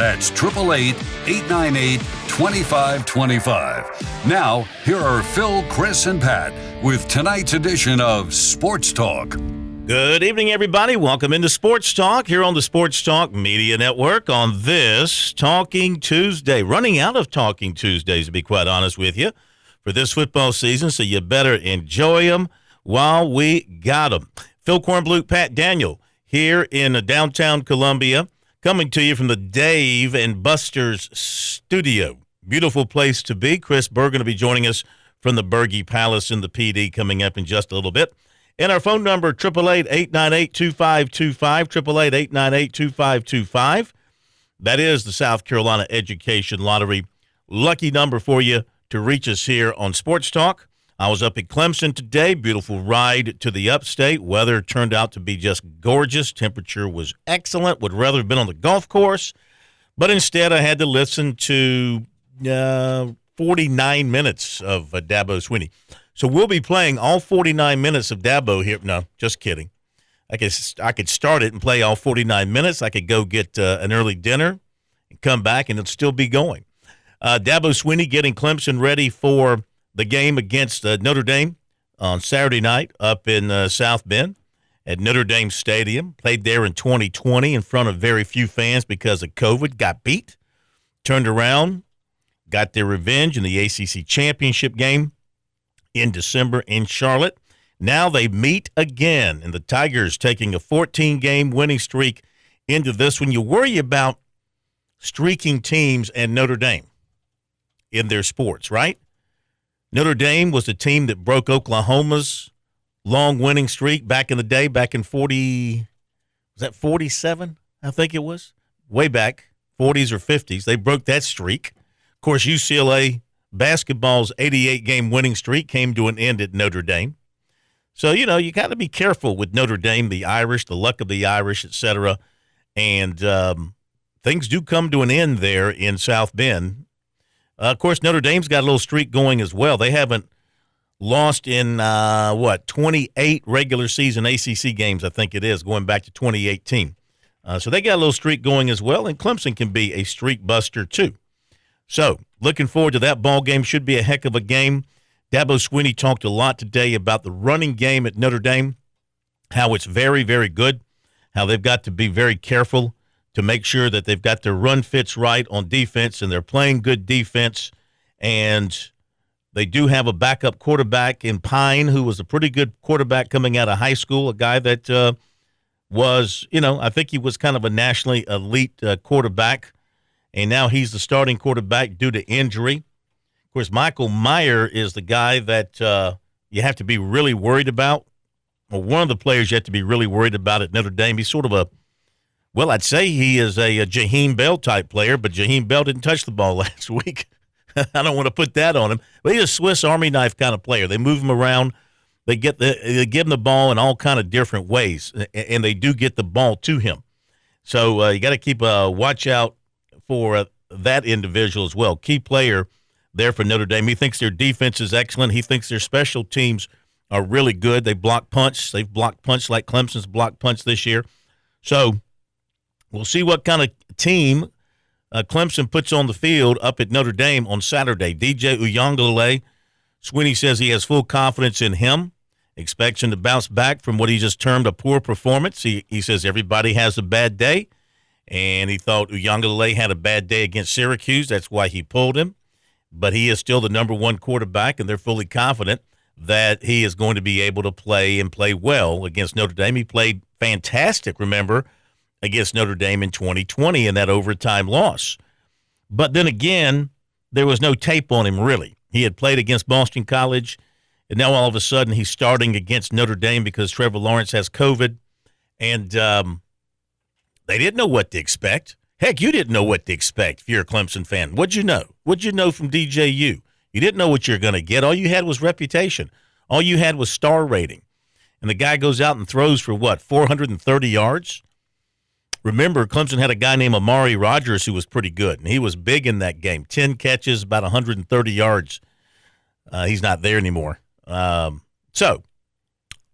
That's 888 898 2525. Now, here are Phil, Chris, and Pat with tonight's edition of Sports Talk. Good evening, everybody. Welcome into Sports Talk here on the Sports Talk Media Network on this Talking Tuesday. Running out of Talking Tuesdays, to be quite honest with you, for this football season, so you better enjoy them while we got them. Phil Kornblut, Pat Daniel here in uh, downtown Columbia, coming to you from the Dave and Buster's studio. Beautiful place to be. Chris Bergen will be joining us from the Berge Palace in the PD coming up in just a little bit. And our phone number, 888-898-2525, 888-898-2525. That is the South Carolina Education Lottery lucky number for you to reach us here on Sports Talk. I was up at Clemson today. Beautiful ride to the upstate. Weather turned out to be just gorgeous. Temperature was excellent. Would rather have been on the golf course, but instead I had to listen to uh, 49 minutes of uh, Dabo Swinney. So we'll be playing all 49 minutes of Dabo here. No, just kidding. I could I could start it and play all 49 minutes. I could go get uh, an early dinner and come back, and it'll still be going. Uh, Dabo Swinney getting Clemson ready for the game against uh, Notre Dame on Saturday night up in uh, South Bend at Notre Dame Stadium. Played there in 2020 in front of very few fans because of COVID. Got beat, turned around, got their revenge in the ACC championship game in December in Charlotte. Now they meet again, and the Tigers taking a 14 game winning streak into this one. You worry about streaking teams and Notre Dame in their sports, right? Notre Dame was the team that broke Oklahoma's long winning streak back in the day, back in 40, was that 47? I think it was. Way back, 40s or 50s. They broke that streak. Of course, UCLA basketball's 88 game winning streak came to an end at Notre Dame. So, you know, you got to be careful with Notre Dame, the Irish, the luck of the Irish, et cetera. And um, things do come to an end there in South Bend. Uh, of course, Notre Dame's got a little streak going as well. They haven't lost in, uh, what, 28 regular season ACC games, I think it is, going back to 2018. Uh, so they got a little streak going as well, and Clemson can be a streak buster too. So, looking forward to that ball game. Should be a heck of a game. Dabo Swinney talked a lot today about the running game at Notre Dame, how it's very, very good, how they've got to be very careful to make sure that they've got their run fits right on defense and they're playing good defense. And they do have a backup quarterback in Pyne, who was a pretty good quarterback coming out of high school, a guy that uh, was, you know, I think he was kind of a nationally elite uh, quarterback and now he's the starting quarterback due to injury. Of course, Michael Mayer is the guy that uh, you have to be really worried about. Well, one of the players you have to be really worried about at Notre Dame. He's sort of a, well, I'd say he is a, a Jaheim Bell type player, but Jaheim Bell didn't touch the ball last week. I don't want to put that on him, but he's a Swiss Army knife kind of player. They move him around. They get the, they give him the ball in all kind of different ways, and they do get the ball to him. So uh, you got to keep a watch out for uh, that individual as well. Key player there for Notre Dame. He thinks their defense is excellent. He thinks their special teams are really good. They block punch. They've blocked punch like Clemson's blocked punch this year. So we'll see what kind of team uh, Clemson puts on the field up at Notre Dame on Saturday. DJ Uiagalelei, Swinney says he has full confidence in him. Expects him to bounce back from what he just termed a poor performance. He, he says everybody has a bad day and he thought Uiagalelei had a bad day against Syracuse. That's why he pulled him. But he is still the number one quarterback, and they're fully confident that he is going to be able to play and play well against Notre Dame. He played fantastic, remember, against Notre Dame in 2020 in that overtime loss. But then again, there was no tape on him, really. He had played against Boston College, and now all of a sudden he's starting against Notre Dame because Trevor Lawrence has COVID. And, um, they didn't know what to expect. Heck, you didn't know what to expect if you're a Clemson fan. What'd you know? What'd you know from DJU? You didn't know what you're going to get. All you had was reputation. All you had was star rating. And the guy goes out and throws for what, 430 yards? Remember, Clemson had a guy named Amari Rogers who was pretty good, and he was big in that game 10 catches, about 130 yards. Uh, he's not there anymore. Um, so,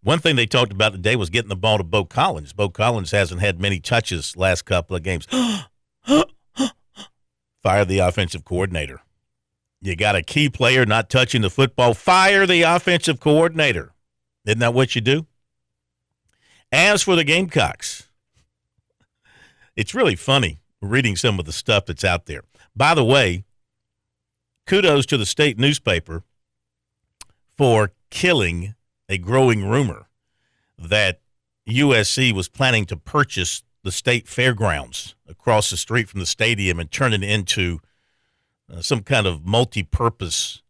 one thing they talked about today was getting the ball to Beaux Collins. Beaux Collins hasn't had many touches last couple of games. Fire the offensive coordinator. You got a key player not touching the football. Fire the offensive coordinator. Isn't that what you do? As for the Gamecocks, it's really funny reading some of the stuff that's out there. By the way, kudos to the state newspaper for killing a growing rumor that USC was planning to purchase the state fairgrounds across the street from the stadium and turn it into uh, some kind of multi-purpose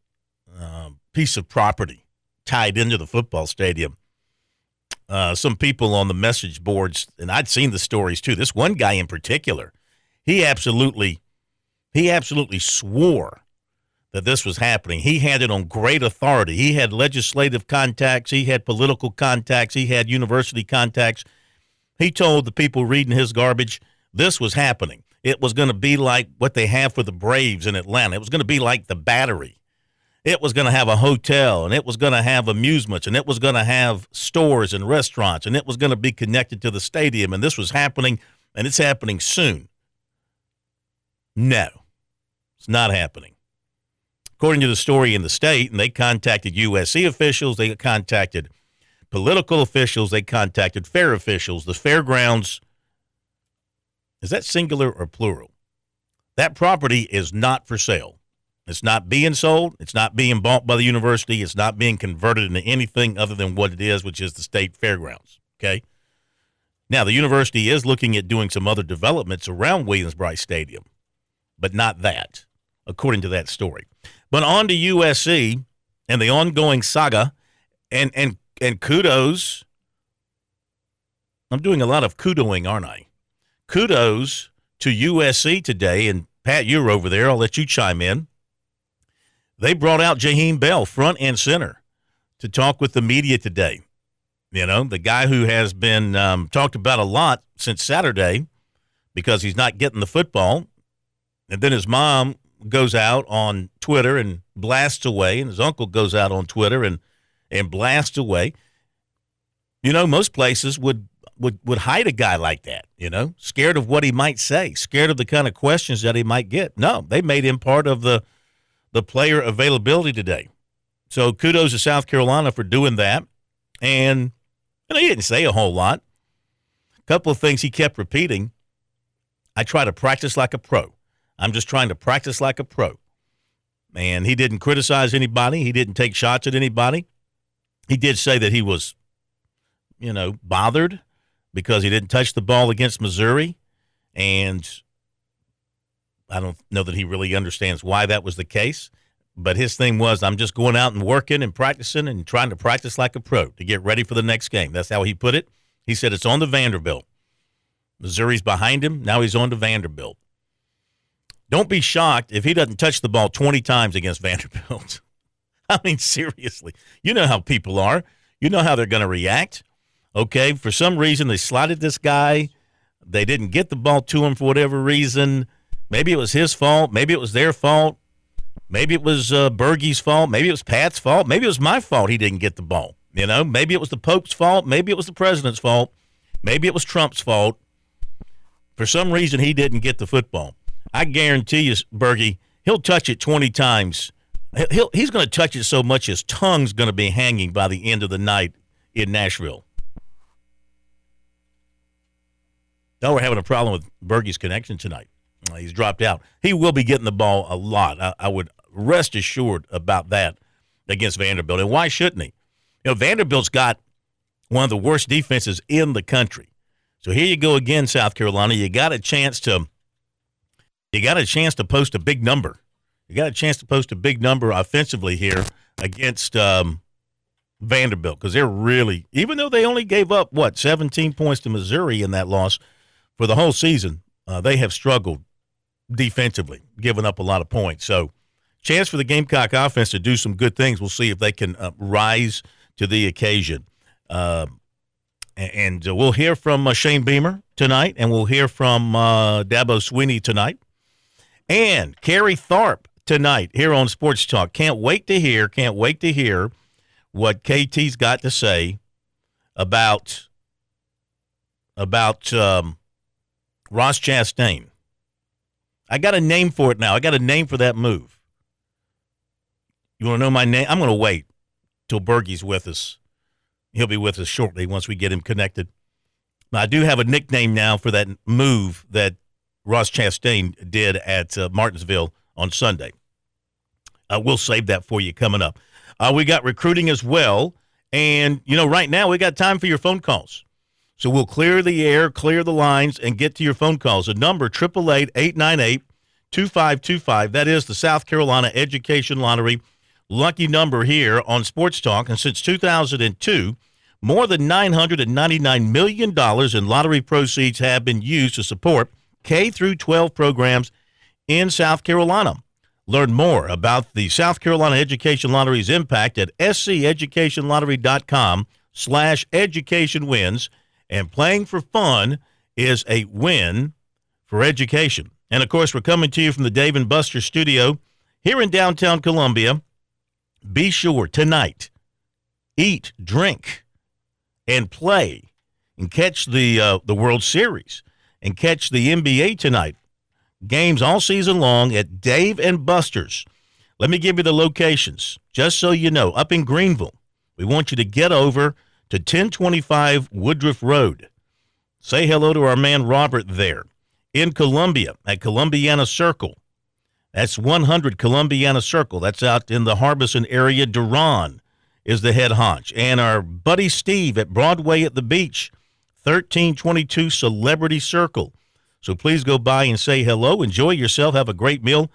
uh, piece of property tied into the football stadium. Uh, some people on the message boards, and I'd seen the stories too. This one guy in particular, he absolutely, he absolutely swore that this was happening. He had it on great authority. He had legislative contacts, he had political contacts, he had university contacts. He told the people reading his garbage this was happening. It was going to be like what they have for the Braves in Atlanta. It was going to be like the Battery it was going to have a hotel and it was going to have amusements and it was going to have stores and restaurants and it was going to be connected to the stadium and this was happening and it's happening soon. No, it's not happening. According to the story in the state, and they contacted USC officials, they contacted political officials, they contacted fair officials. The fairgrounds, is that singular or plural? That property is not for sale. It's not being sold. It's not being bought by the university. It's not being converted into anything other than what it is, which is the state fairgrounds. Okay. Now, the university is looking at doing some other developments around Williams-Brice Stadium, but not that, according to that story. But on to USC and the ongoing saga, and and and kudos. I'm doing a lot of kudoing, aren't I? Kudos to USC today, and Pat, you're over there. I'll let you chime in they brought out Jaheim Bell front and center to talk with the media today. You know, the guy who has been um, talked about a lot since Saturday because he's not getting the football. And then his mom goes out on Twitter and blasts away, and his uncle goes out on Twitter and, and blasts away. You know, most places would, would, would hide a guy like that, you know, scared of what he might say, scared of the kind of questions that he might get. No, they made him part of the – the player availability today. So kudos to South Carolina for doing that. And know, he didn't say a whole lot. A couple of things he kept repeating. I try to practice like a pro. I'm just trying to practice like a pro. And he didn't criticize anybody. He didn't take shots at anybody. He did say that he was, you know, bothered because he didn't touch the ball against Missouri. And I don't know that he really understands why that was the case. But his thing was, I'm just going out and working and practicing and trying to practice like a pro to get ready for the next game. That's how he put it. He said it's on the Vanderbilt. Missouri's behind him. Now he's on to Vanderbilt. Don't be shocked if he doesn't touch the ball 20 times against Vanderbilt. I mean, seriously. You know how people are. You know how they're going to react. Okay. For some reason, they slotted this guy. They didn't get the ball to him for whatever reason. Maybe it was his fault. Maybe it was their fault. Maybe it was uh, Bergie's fault. Maybe it was Pat's fault. Maybe it was my fault he didn't get the ball. You know, maybe it was the Pope's fault. Maybe it was the president's fault. Maybe it was Trump's fault. For some reason, he didn't get the football. I guarantee you, Bergie, he'll touch it 20 times. He'll, he's going to touch it so much his tongue's going to be hanging by the end of the night in Nashville. Oh, we're having a problem with Bergie's connection tonight. He's dropped out. He will be getting the ball a lot. I, I, would rest assured about that against Vanderbilt. And why shouldn't he? You know, Vanderbilt's got one of the worst defenses in the country. So here you go again, South Carolina. You got a chance to you got a chance to post a big number. You got a chance to post a big number offensively here against um, Vanderbilt because they're really, even though they only gave up what 17 points to Missouri in that loss for the whole season, uh, they have struggled defensively, giving up a lot of points. So chance for the Gamecock offense to do some good things. We'll see if they can uh, rise to the occasion. Uh, and uh, we'll hear from uh, Shane Beamer tonight, and we'll hear from uh, Dabo Swinney tonight, and Kerry Tharp tonight here on Sports Talk. Can't wait to hear. Can't wait to hear what KT's got to say about about um, Ross Chastain. I got a name for it now. I got a name for that move. You want to know my name? I'm going to wait till Bergie's with us. He'll be with us shortly once we get him connected. I do have a nickname now for that move that Ross Chastain did at uh, Martinsville on Sunday. Uh, we'll save that for you coming up. Uh, we got recruiting as well. And, you know, right now we got time for your phone calls. So we'll clear the air, clear the lines, and get to your phone calls. The number, 888 898 2525. That is the South Carolina Education Lottery lucky number here on Sports Talk. And since 2002, more than $999 million in lottery proceeds have been used to support K through 12 programs in South Carolina. Learn more about the South Carolina Education Lottery's impact at sceducationlottery.com slash. And playing for fun is a win for education. And of course, we're coming to you from the Dave and Buster studio here in downtown Columbia. Be sure tonight, eat, drink, and play, and catch the uh, the World Series, and catch the NBA tonight games all season long at Dave and Buster's. Let me give you the locations, just so you know. Up in Greenville, we want you to get over to 1025 Woodruff Road. Say hello to our man Robert there. In Columbia, at Columbiana Circle. That's 100 Columbiana Circle. That's out in the Harbison area. Duran is the head honch. And our buddy Steve at Broadway at the beach, 1322 Celebrity Circle. So please go by and say hello. Enjoy yourself. Have a great meal.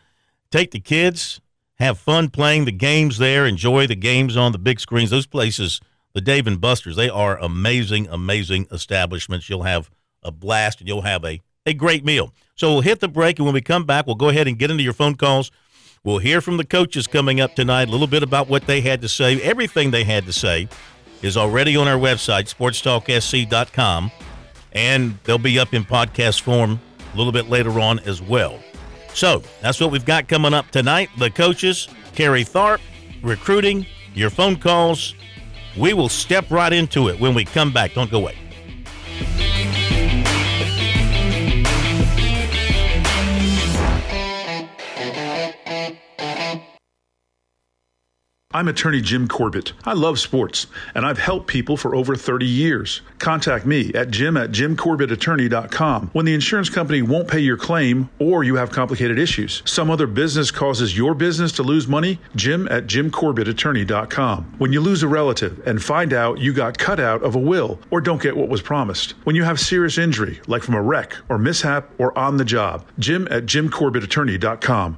Take the kids. Have fun playing the games there. Enjoy the games on the big screens. Those places, the Dave and Buster's, they are amazing, amazing establishments. You'll have a blast and you'll have a, a great meal. So we'll hit the break, and when we come back, we'll go ahead and get into your phone calls. We'll hear from the coaches coming up tonight, a little bit about what they had to say. Everything they had to say is already on our website, sportstalksc.com and they'll be up in podcast form a little bit later on as well. So that's what we've got coming up tonight. The coaches, Kerry Tharp, recruiting, your phone calls. We will step right into it when we come back. Don't go away. I'm attorney Jim Corbett. I love sports, and I've helped people for over 30 years. Contact me at jim at jimcorbettattorney.com when the insurance company won't pay your claim or you have complicated issues. Some other business causes your business to lose money, jim at jimcorbettattorney.com. When you lose a relative and find out you got cut out of a will or don't get what was promised. When you have serious injury, like from a wreck or mishap or on the job, jim at jimcorbettattorney.com.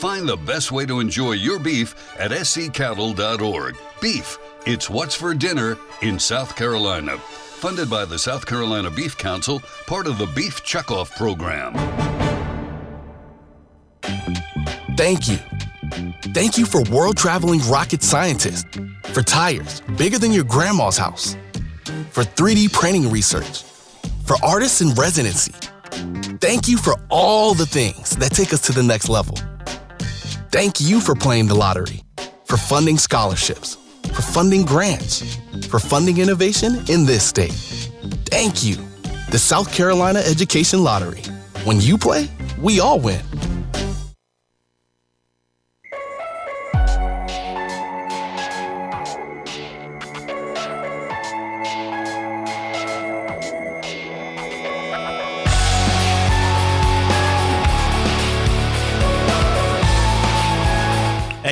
Find the best way to enjoy your beef at scattle.org. Beef it's What's for Dinner in South Carolina. Funded by the South Carolina Beef Council, part of the Beef Checkoff program. Thank you. Thank you for world traveling rocket scientists, for tires bigger than your grandma's house, for 3D printing research, for artists in residency. Thank you for all the things that take us to the next level. Thank you for playing the lottery, for funding scholarships for funding grants, for funding innovation in this state. Thank you. The South Carolina Education Lottery. When you play, we all win.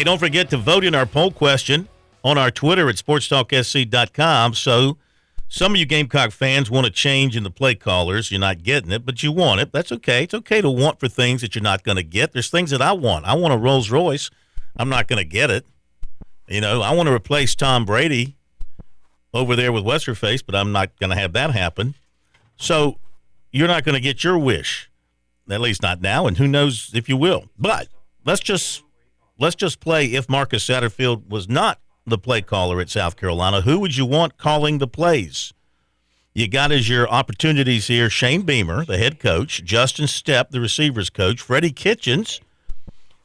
Don't forget to vote in our poll question on our Twitter at sportstalksc.com. So some of you Gamecock fans want a change in the play callers. You're not getting it, but you want it. That's okay. It's okay to want for things that you're not going to get. There's things that I want. I want a Rolls Royce. I'm not going to get it. You know, I want to replace Tom Brady over there with Westerface, but I'm not going to have that happen. So you're not going to get your wish, at least not now, and who knows if you will. But let's just let's just play if Marcus Satterfield was not the play caller at South Carolina, who would you want calling the plays? You got as your opportunities here Shane Beamer, the head coach, Justin Stepp, the receivers coach, Freddie Kitchens,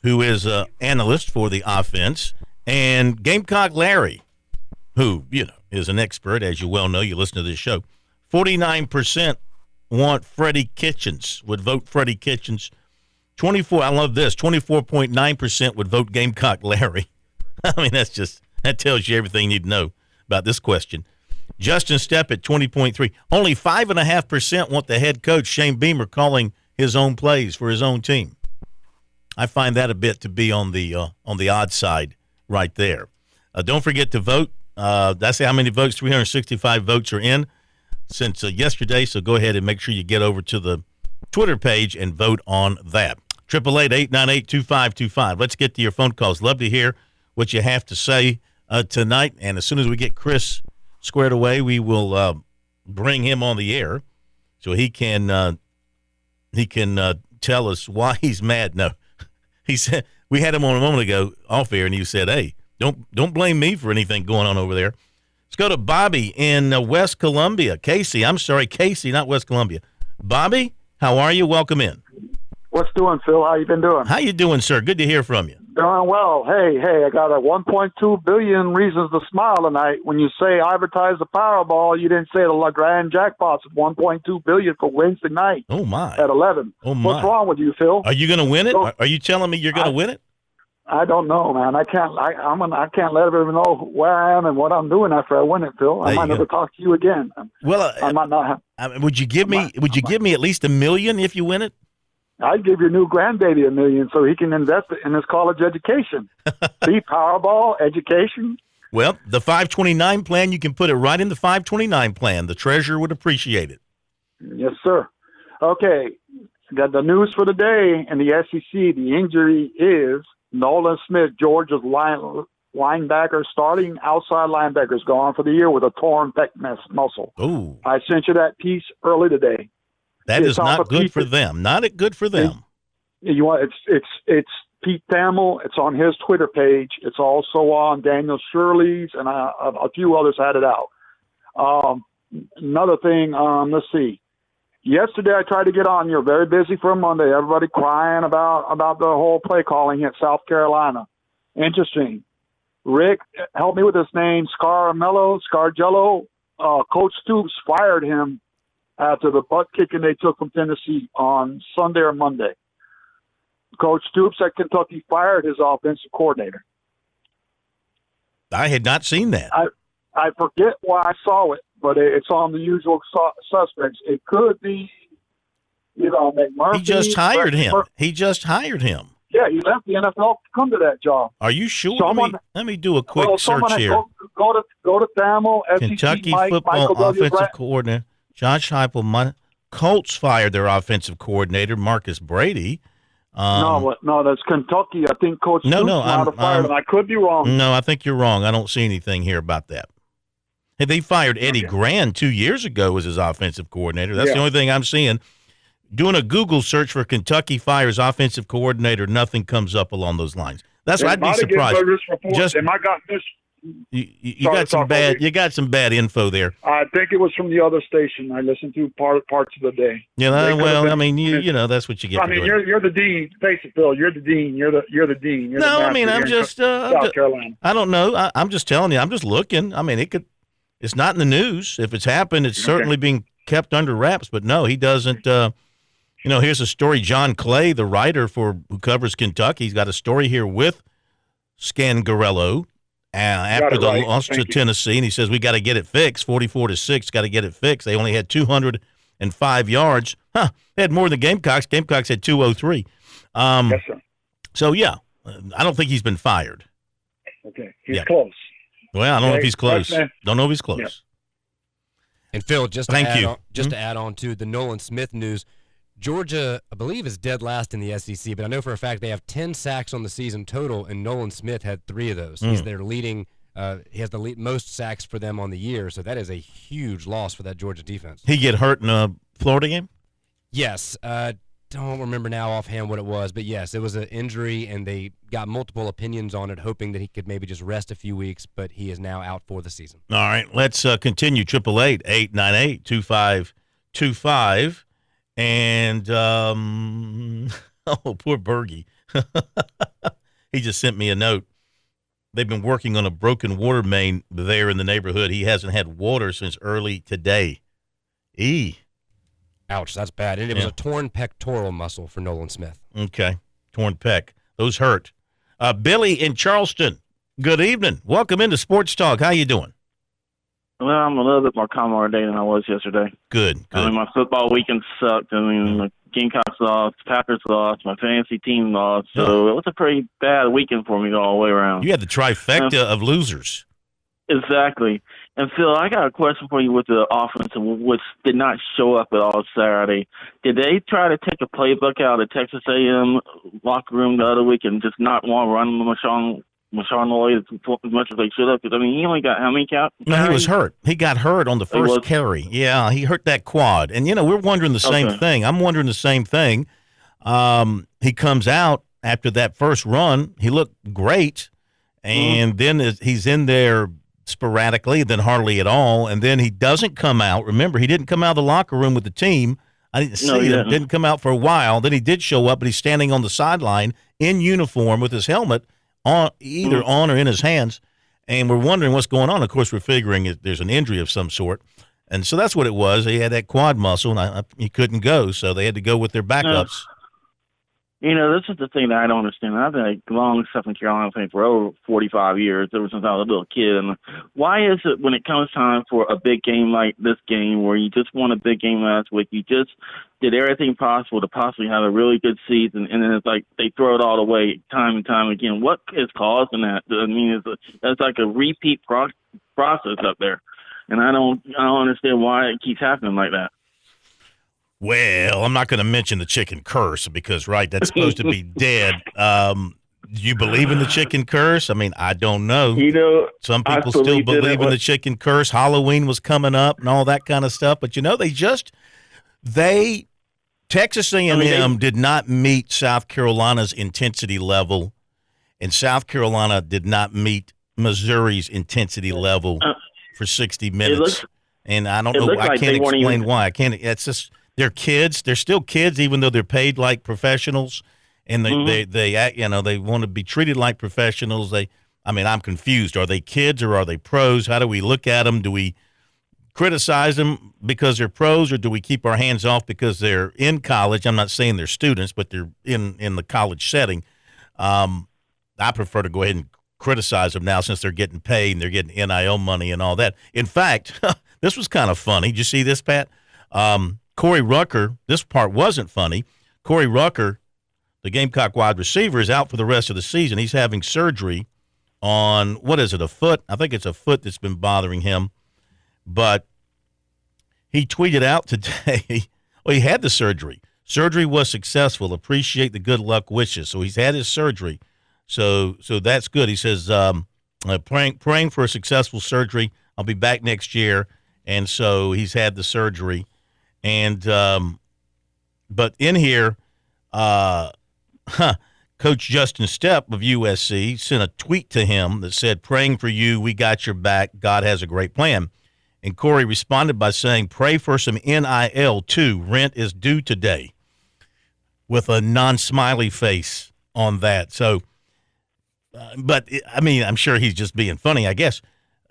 who is an analyst for the offense, and Gamecock Larry, who, you know, is an expert, as you well know. You listen to this show. 49% want Freddie Kitchens, would vote Freddie Kitchens. 24, I love this, 24.9% would vote Gamecock Larry. I mean, that's just that tells you everything you need to know about this question. Justin Stepp at 20.3. Only 5.5% want the head coach, Shane Beamer, calling his own plays for his own team. I find that a bit to be on the uh, on the odd side right there. Uh, don't forget to vote. Uh, that's how many votes. 365 votes are in since uh, yesterday. So go ahead and make sure you get over to the Twitter page and vote on that. Triple eight eight nine eight two five two five. Let's get to your phone calls. Love to hear what you have to say uh, tonight. And as soon as we get Chris squared away, we will uh, bring him on the air so he can uh, he can uh, tell us why he's mad. No, he said we had him on a moment ago off air, and he said, "Hey, don't don't blame me for anything going on over there." Let's go to Bobby in uh, West Columbia. Casey, I'm sorry, Casey, not West Columbia. Bobby, how are you? Welcome in. What's doing, Phil? How you been doing? How you doing, sir? Good to hear from you. Doing well. Hey, hey, I got a 1.2 billion reasons to smile tonight. When you say advertise the Powerball, you didn't say the grand jackpot's at 1.2 billion for Wednesday night. Oh my! At 11. Oh my! What's wrong with you, Phil? Are you going to win it? Are you telling me you're going to win it? I don't know, man. I can't. I, I'm. Gonna, I can't let everyone know where I am and what I'm doing after I win it, Phil. I There might never go. talk to you again. Well, uh, I might not have. I mean, would you give me? might- Would you give me at least a million if you win it? I'd give your new grandbaby a million so he can invest it in his college education. See, Powerball education. Well, the 529 plan, you can put it right in the 529 plan. The treasurer would appreciate it. Yes, sir. Okay, got the news for the day in the SEC. The injury is Nolan Smith, Georgia's line, linebacker, starting outside linebacker, is gone for the year with a torn pec muscle. Oh, I sent you that piece early today. that It's is not good for them. Not it good for them. You want it's it's it's Pete Thamel. It's on his Twitter page. It's also on Daniel Shirley's, and a, a, a few others had it out. Um, another thing, um, let's see. Yesterday I tried to get on. You're very busy for a Monday. Everybody crying about about the whole play calling at South Carolina. Interesting. Rick, help me with his name. Scarmello, Scargello. Uh, Coach Stoops fired him after the butt kicking they took from Tennessee on Sunday or Monday. Coach Stoops at Kentucky fired his offensive coordinator. I had not seen that. I I forget why I saw it, but it's on the usual su- suspects. It could be, you know, McMurphy. He just hired him. He just hired him. Yeah, he left the NFL to come to that job. Are you sure? Someone- let, me, let me do a quick well, search here. Go, go to go to Thamel, Kentucky Mike, football Michael offensive Brad- coordinator Josh Heupel. Mon- Colts fired their offensive coordinator Marcus Brady. Um, no, no, that's Kentucky. I think Coach No, no, I'm- I'm-. I could be wrong. No, I think you're wrong. I don't see anything here about that. Hey, they fired Eddie Okay. Gran two years ago as his offensive coordinator. That's the only thing I'm seeing. Doing a Google search for Kentucky fires offensive coordinator, nothing comes up along those lines. That's what I'd be might have given surprised. Just- they might got this. You, you, you got some bad. you. You got some bad info there. I think it was from the other station I listened to part parts of the day. Yeah, They well, been- I mean, you, you know, that's what you get. I mean, you're you're the dean. Face it, Phil. You're the dean. You're the you're the dean. You're no, the I mean, I'm just, uh, South Carolina. I don't know. I, I'm just telling you. I'm just looking. I mean, it could. It's not in the news. If it's happened, it's Okay. certainly being kept under wraps. But no, he doesn't. Uh, you know, here's a story. John Clay, the writer for who covers Kentucky, he's got a story here with Scangarello. Uh, after the right. loss to you. Tennessee, and he says we got to get it fixed. Forty-four to six, got to get it fixed. They only had two hundred and five yards. Huh? They had more than Gamecocks. Gamecocks had two hundred three. Um, Yes, sir. so yeah, I don't think he's been fired. Okay, he's yeah. close. Well, I don't know if he's close. right. Don't know if he's close. And Phil, just Thank add you. On, just Mhm. to add on to the Nolan Smith news, Georgia, I believe, is dead last in the SEC, but I know for a fact they have 10 sacks on the season total, and Nolan Smith had three of those. He's Mm. their leading. Uh, he has the lead, most sacks for them on the year, so that is a huge loss for that Georgia defense. He get hurt in a Florida game. Yes, uh, don't remember now offhand what it was, but yes, it was an injury, and they got multiple opinions on it, hoping that he could maybe just rest a few weeks, but he is now out for the season. All right, let's uh, continue. Triple eight eight nine eight two five two five, and um, oh, poor Bergie. he just sent me a note. They've been working on a broken water main there in the neighborhood. He hasn't had water since early today. E. Ouch, that's bad. And it was a torn pectoral muscle for Nolan Smith. Okay, torn pec. Those hurt. Uh, Billy in Charleston. Good evening. Welcome into Sports Talk. How you doing? Well, I'm a little bit more calm today than I was yesterday. Good. I Good. mean, my football weekend sucked. I mean, the Gamecocks lost, Packers lost, my fantasy team lost. So it was a pretty bad weekend for me all the way around. You had the trifecta of losers. Exactly. And Phil, I got a question for you with the offense, which did not show up at all Saturday. Did they try to take a playbook out of Texas A&M locker room the other week and just not want to run Marshawn Marshawn Lloyd as much as they should have? Because I mean, he only got how many cap? No, he was hurt. He got hurt on the first carry. Yeah, he hurt that quad. And you know, we're wondering the same Okay. thing. I'm wondering the same thing. Um, he comes out after that first run. He looked great, and then he's in there sporadically, then hardly at all, and then he doesn't come out. Remember, he didn't come out of the locker room with the team. I didn't see No, he him. didn't. Didn't come out for a while. Then he did show up, but he's standing on the sideline in uniform with his helmet on, either Mm. on or in his hands and we're wondering what's going on. Of course, we're figuring it, there's an injury of some sort, and so that's what it was. He had that quad muscle, and I, I, he couldn't go, so they had to go with their backups. You know, this is the thing that I don't understand. I've been a long Southern Carolina fan for over 45 years, ever since I was a little kid. And why is it when it comes time for a big game like this game, where you just won a big game last week, you just did everything possible to possibly have a really good season, and then it's like they throw it all away time and time again. What is causing that? I mean, it's, a, it's like a repeat pro- process up there, and I don't, I don't understand why it keeps happening like that. Well, I'm not going to mention the chicken curse because, right, that's supposed to be dead. Um, do you believe in the chicken curse? I mean, I don't know. You know, Some people still in believe in the chicken curse. Halloween was coming up and all that kind of stuff. But you know, they just they Texas A&M they- did not meet South Carolina's intensity level, and South Carolina did not meet Missouri's intensity level Uh, for sixty minutes. looks- and I don't know. I like can't explain even- why. I can't. It's just they're kids. They're still kids, even though they're paid like professionals, and they Mhm. they they act. You know, they want to be treated like professionals. They. I mean, I'm confused. Are they kids or are they pros? How do we look at them? Do we criticize them because they're pros, or do we keep our hands off because they're in college? I'm not saying they're students, but they're in in the college setting. Um, I prefer to go ahead and criticize them now since they're getting paid and they're getting NIL money and all that. In fact, this was kind of funny. Did you see this, Pat? Um, Corey Rucker. This part wasn't funny. Corey Rucker, the Gamecock wide receiver, is out for the rest of the season. He's having surgery on what is it? A foot? I think it's a foot that's been bothering him. But he tweeted out today. well, he had the surgery. Surgery was successful. Appreciate the good luck wishes. So he's had his surgery. So so that's good. He says um, uh, praying praying for a successful surgery. I'll be back next year. And so he's had the surgery. And um, but in here, uh, huh, Coach Justin Stepp of USC sent a tweet to him that said, "Praying for you. We got your back. God has a great plan." And Corey responded by saying, "Pray for some NIL too. Rent is due today." With a non-smiley face on that. So, uh, but I mean, I'm sure he's just being funny. I guess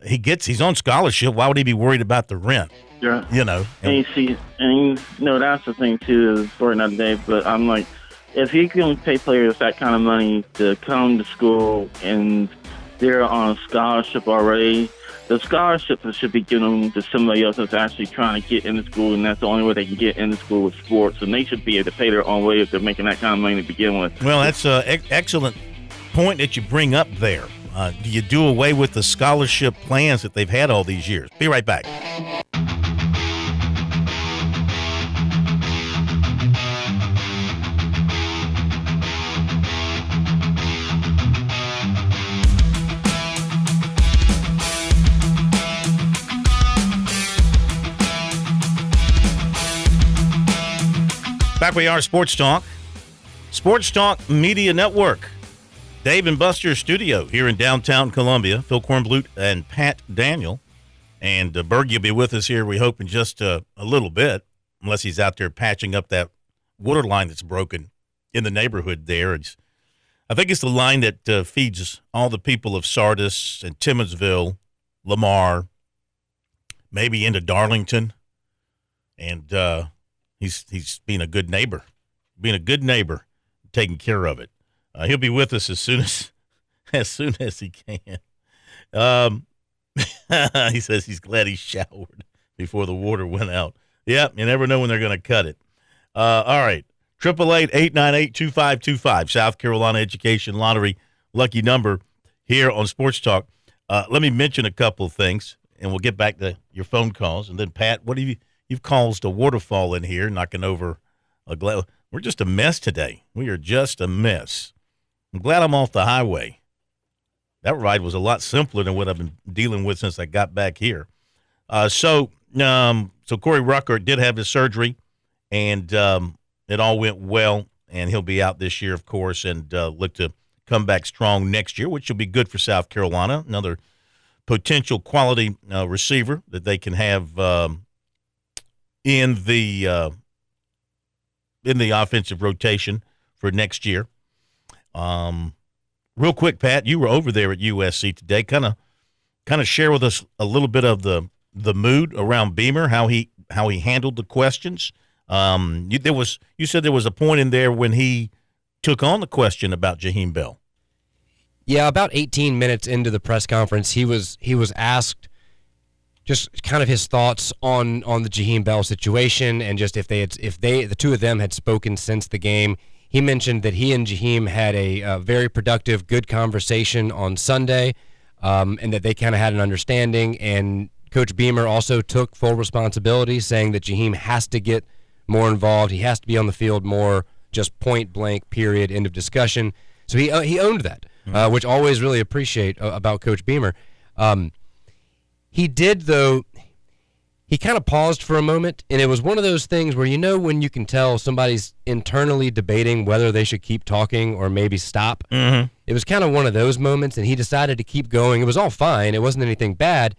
he gets he's on scholarship. Why would he be worried about the rent? Yeah. You know. And you see, and you know, that's the thing too is for another day. But I'm like, if you can pay players that kind of money to come to school and they're on a scholarship already, the scholarship should be given to somebody else that's actually trying to get into school, and that's the only way they can get into school with sports. And they should be able to pay their own way if they're making that kind of money to begin with. Well, that's an ex- excellent point that you bring up there. Uh, do you do away with the scholarship plans that they've had all these years? Be right back. Back we are, Sports Talk. Sports Talk Media Network. Dave and Buster's studio here in downtown Columbia. Phil Kornblut and Pat Daniel. And uh, Berg will be with us here, we hope, in just uh, a little bit, unless he's out there patching up that water line that's broken in the neighborhood there. It's, I think it's the line that uh, feeds all the people of Sardis and Timminsville, Lamar, maybe into Darlington. And uh, he's he's being a good neighbor, being a good neighbor, taking care of it. Uh, he'll be with us as soon as as soon as he can. Um, he says he's glad he showered before the water went out. Yep, you never know when they're going to cut it. Uh, all right. Triple eight eight nine eight two five two five South Carolina Education Lottery lucky number here on Sports Talk. Uh, let me mention a couple of things, and we'll get back to your phone calls. And then Pat, what have you you've caused a waterfall in here, knocking over a glass. We're just a mess today. We are just a mess. I'm glad I'm off the highway. That ride was a lot simpler than what I've been dealing with since I got back here. Uh, so, um, so Corey Rucker did have his surgery, and um, it all went well. And he'll be out this year, of course, and uh, look to come back strong next year, which will be good for South Carolina. Another potential quality uh, receiver that they can have um, in the uh, in the offensive rotation for next year. Um, real quick, Pat, you were over there at USC today. Kind of, kind of share with us a little bit of the the mood around Beamer, how he how he handled the questions. Um, you, there was you said there was a point in there when he took on the question about Jaheim Bell. Yeah, about 18 minutes into the press conference, he was he was asked just kind of his thoughts on on the Jaheim Bell situation and just if they had if they the two of them had spoken since the game. He mentioned that he and Jaheim had a, a very productive, good conversation on Sunday, um, and that they kind of had an understanding. And Coach Beamer also took full responsibility, saying that Jaheim has to get more involved. He has to be on the field more, just point blank. Period. End of discussion. So he uh, he owned that, uh, which always really appreciate uh, about Coach Beamer. Um, he did, though, he kind of paused for a moment, and it was one of those things where you know when you can tell somebody's internally debating whether they should keep talking or maybe stop. Mm-hmm. It was kind of one of those moments, and he decided to keep going. It was all fine, it wasn't anything bad,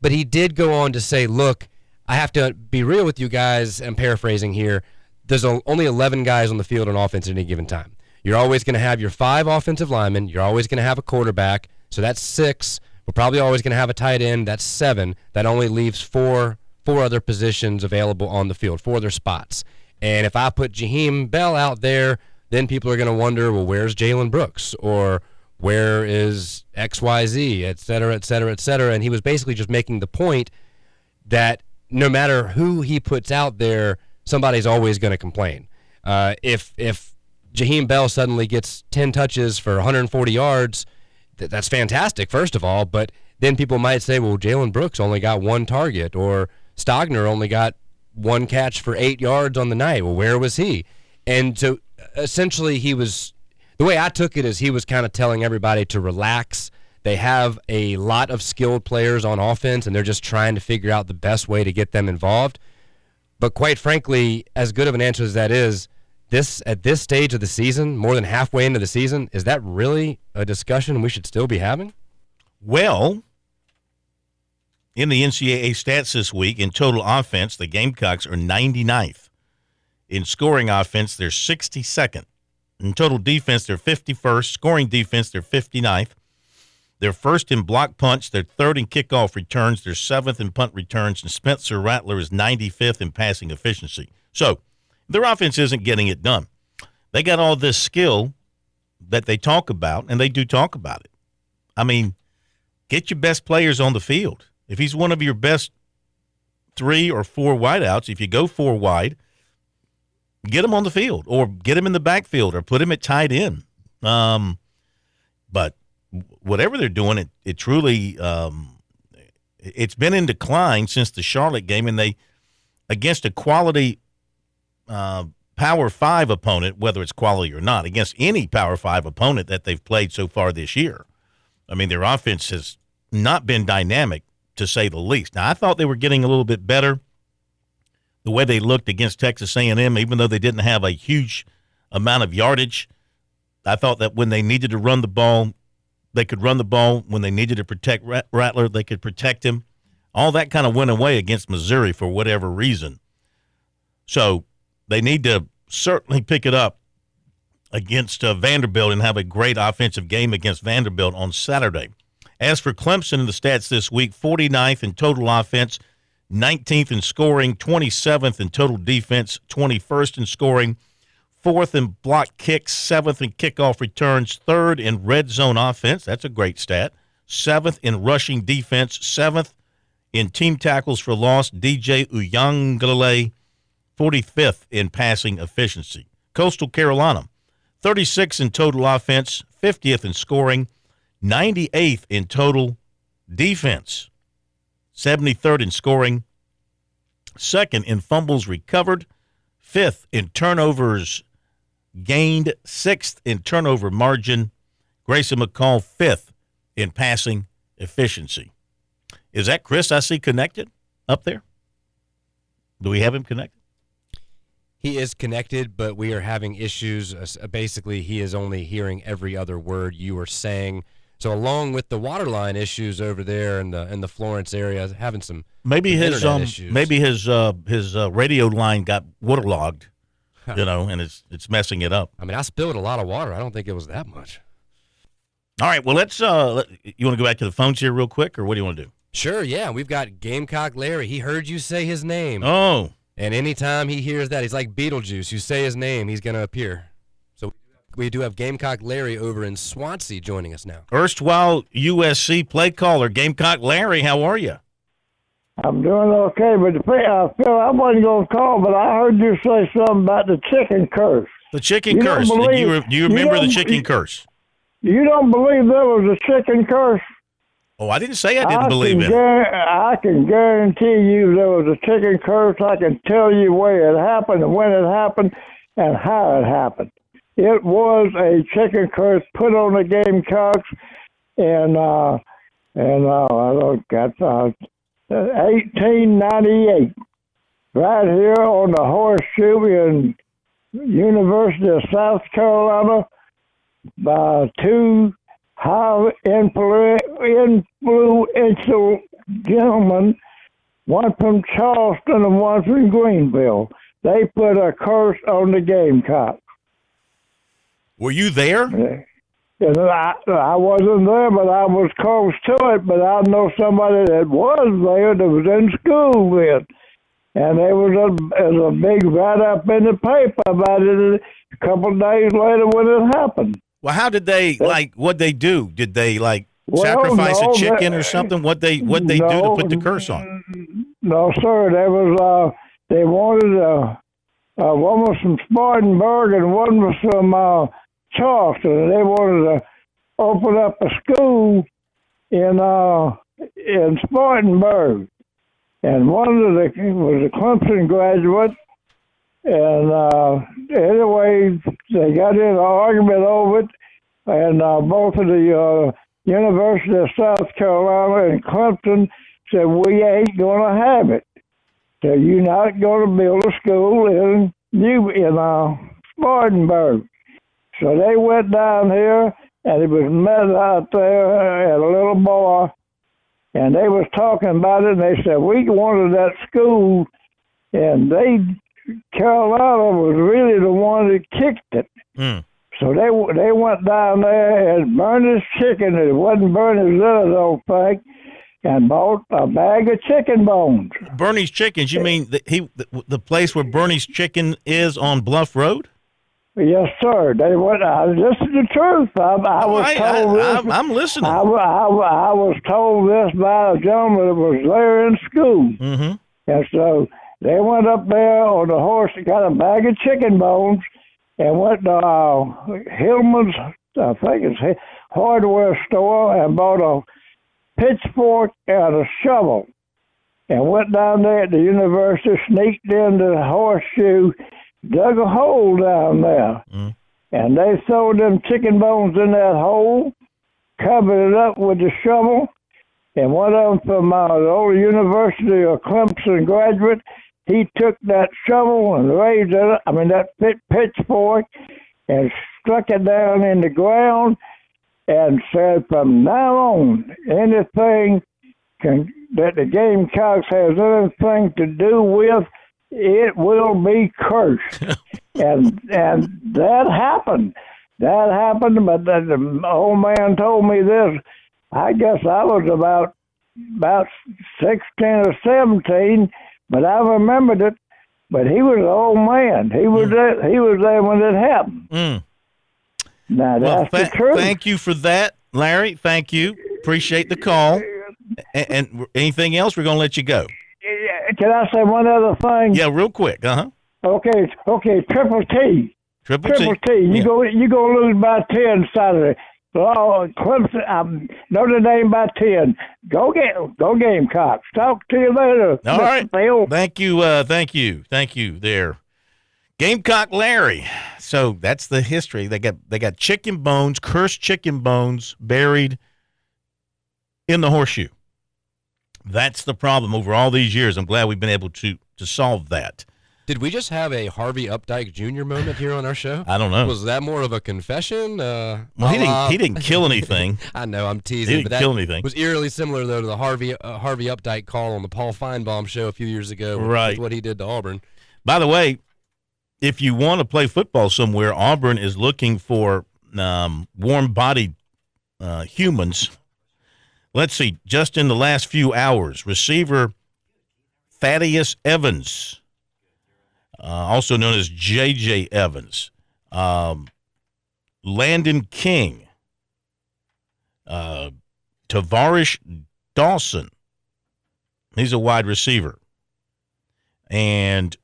but he did go on to say, Look, I have to be real with you guys. I'm paraphrasing here. There's only 11 guys on the field on offense at any given time. You're always going to have your five offensive linemen. You're always going to have a quarterback. So that's six. We're probably always going to have a tight end. That's seven. That only leaves four four other positions available on the field, four other spots. And if I put Jaheim Bell out there, then people are going to wonder, well, where's Jalen Brooks or where is X Y Z, et cetera, et cetera, et cetera. And he was basically just making the point that no matter who he puts out there, somebody's always going to complain. Uh, if if Jaheim Bell suddenly gets 10 touches for 140 yards, th- that's fantastic, first of all. But then people might say, well, Jalen Brooks only got one target, or Stogner only got one catch for eight yards on the night. Well, where was he? And so essentially, he was the way I took it is he was kind of telling everybody to relax. They have a lot of skilled players on offense, and they're just trying to figure out the best way to get them involved. But quite frankly, as good of an answer as that is, this at this stage of the season, more than halfway into the season, is that really a discussion we should still be having? Well, in the NCAA stats this week, in total offense, the Gamecocks are 99th. In scoring offense, they're 62nd. In total defense, they're 51st. Scoring defense, they're 59th. They're first in block punch. They're third in kickoff returns. They're seventh in punt returns. And Spencer Rattler is 95th in passing efficiency. So their offense isn't getting it done. They got all this skill that they talk about, and they do talk about it. I mean, get your best players on the field. If he's one of your best three or four wideouts, if you go four wide, get him on the field or get him in the backfield or put him at tight end. Um, but whatever they're doing, it it truly um, it's been in decline since the Charlotte game, and they against a quality uh, Power Five opponent, whether it's quality or not, against any Power Five opponent that they've played so far this year. I mean, their offense has not been dynamic to say the least. Now, I thought they were getting a little bit better the way they looked against Texas A&M, even though they didn't have a huge amount of yardage. I thought that when they needed to run the ball, they could run the ball. When they needed to protect Rattler, they could protect him. All that kind of went away against Missouri for whatever reason. So they need to certainly pick it up against uh, Vanderbilt and have a great offensive game against Vanderbilt on Saturday. As for Clemson in the stats this week, 49th in total offense, 19th in scoring, 27th in total defense, 21st in scoring, fourth in block kicks, seventh in kickoff returns, third in red zone offense. That's a great stat. Seventh in rushing defense, seventh in team tackles for loss. DJ Uiagalelei, 45th in passing efficiency. Coastal Carolina, 36th in total offense, 50th in scoring, 98th in total defense, 73rd in scoring, second in fumbles recovered, fifth in turnovers gained, sixth in turnover margin. Grayson McCall, fifth in passing efficiency. Is that Chris I see connected up there? Do we have him connected? He is connected, but we are having issues. Basically, he is only hearing every other word you are saying. So along with the waterline issues over there in the in the Florence area, having some maybe his um issues. maybe his uh his uh, radio line got waterlogged, you know, and it's it's messing it up. I mean, I spilled a lot of water. I don't think it was that much. All right, well let's uh let, you want to go back to the phones here real quick, or what do you want to do? Sure, yeah. We've got Gamecock Larry. He heard you say his name. Oh. And anytime he hears that, he's like Beetlejuice. You say his name, he's gonna appear. We do have Gamecock Larry over in Swansea joining us now. Erstwhile USC play caller, Gamecock Larry, how are you? I'm doing okay, but I feel I wasn't going to call, but I heard you say something about the chicken curse. The chicken you curse. Believe, you, do you remember you the chicken curse? You don't believe there was a chicken curse? Oh, I didn't say I didn't I believe it. I can guarantee you there was a chicken curse. I can tell you where it happened and when it happened and how it happened. It was a chicken curse put on the Gamecocks, and uh, and uh, I don't got uh, 1898, right here on the horseshoe in University of South Carolina, by two high influential gentlemen, one from Charleston and one from Greenville. They put a curse on the Gamecocks. Were you there? And I, I wasn't there, but I was close to it. But I know somebody that was there that was in school with. And there was a, there was a big write up in the paper about it a couple of days later when it happened. Well, how did they like? What they do? Did they like well, sacrifice no, a chicken or something? What they what they no, do to put the curse on? No, sir. There was uh, they wanted a, uh, one was from Spartanburg and one was from uh, Charleston. And they wanted to open up a school in uh, in Spartanburg, and one of the was a Clemson graduate. And uh, anyway, they got in an argument over it, and uh, both of the uh, University of South Carolina and Clemson said we ain't going to have it. So you're not going to build a school in New in uh, Spartanburg. So they went down here, and it was met out there at a little bar, and they was talking about it, and they said, we wanted that school, and they, Carolina was really the one that kicked it. Mm. So they they went down there and burned his chicken. It wasn't Bernie's little old thing, and bought a bag of chicken bones. Bernie's chickens? You mean the, he the, the place where Bernie's chicken is on Bluff Road? Yes, sir. They went. I this is the truth. I, I was told I, this. I, am listening. I, I, I, was told this by a gentleman that was there in school, mm-hmm. and so they went up there on the horse and got a bag of chicken bones, and went to uh, Hillman's, I think it's hardware store, and bought a pitchfork and a shovel, and went down there at the university, sneaked into the horseshoe dug a hole down there. Mm. And they threw them chicken bones in that hole, covered it up with a shovel, and one of them from uh, the old University of Clemson graduate he took that shovel and raised it, I mean, that pit, pitchfork and struck it down in the ground and said, from now on, anything can, that the Gamecocks has anything to do with, it will be cursed. and and that happened. That happened, but the, the old man told me this. I guess I was about about sixteen or seventeen, but I remembered it. But he was an old man. He was there. He was there when it happened. Mm. Now Well, that's tha- the truth. thank you for that, Larry. Thank you. Appreciate the call. And, and anything else? We're going to let you go. Can I say one other thing? Yeah, real quick. Uh huh. Okay, okay. Triple T. Triple, Triple T. T. You Yeah. go. You go lose by ten Saturday. Oh, Clemson. Um, Notre Dame by ten. Go get. Go Gamecocks. Talk to you later. All right. Thank you. Uh, thank you. Thank you. There, Gamecock Larry. So that's the history. They got they got chicken bones, cursed chicken bones, buried in the horseshoe. That's the problem over all these years. I'm glad we've been able to to solve that. Did we just have a Harvey Updike Jr. moment here on our show? I don't know. Was that more of a confession? Uh, well, he didn't he didn't kill anything. I know I'm teasing. He didn't but that kill anything. was eerily similar though to the Harvey uh, Harvey Updike call on the Paul Finebaum show a few years ago. with- Right. with what he did to Auburn. By the way, if you want to play football somewhere, Auburn is looking for um, warm-bodied uh, humans. Let's see. Just in the last few hours, receiver Thaddeus Evans, uh, also known as J.J. Evans, um, Landon King, uh, Tar'Varish Dawson. He's a wide receiver. And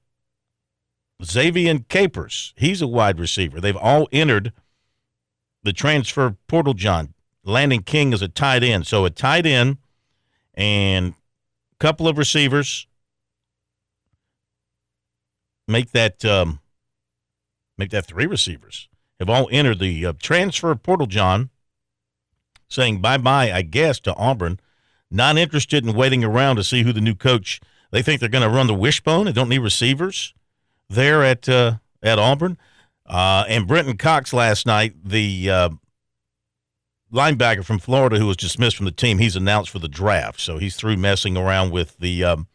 Xavier Capers, he's a wide receiver. They've all entered the transfer portal, John. Landon King is a tight end. So a tight end and a couple of receivers make that um, make that three receivers have all entered the uh, transfer portal, John, saying bye bye, I guess, to Auburn. Not interested in waiting around to see who the new coach. They think they're going to run the wishbone and don't need receivers there at uh, at Auburn. Uh, and Brenton Cox last night, the uh, linebacker from Florida who was dismissed from the team, he's announced for the draft. So he's through messing around with the um,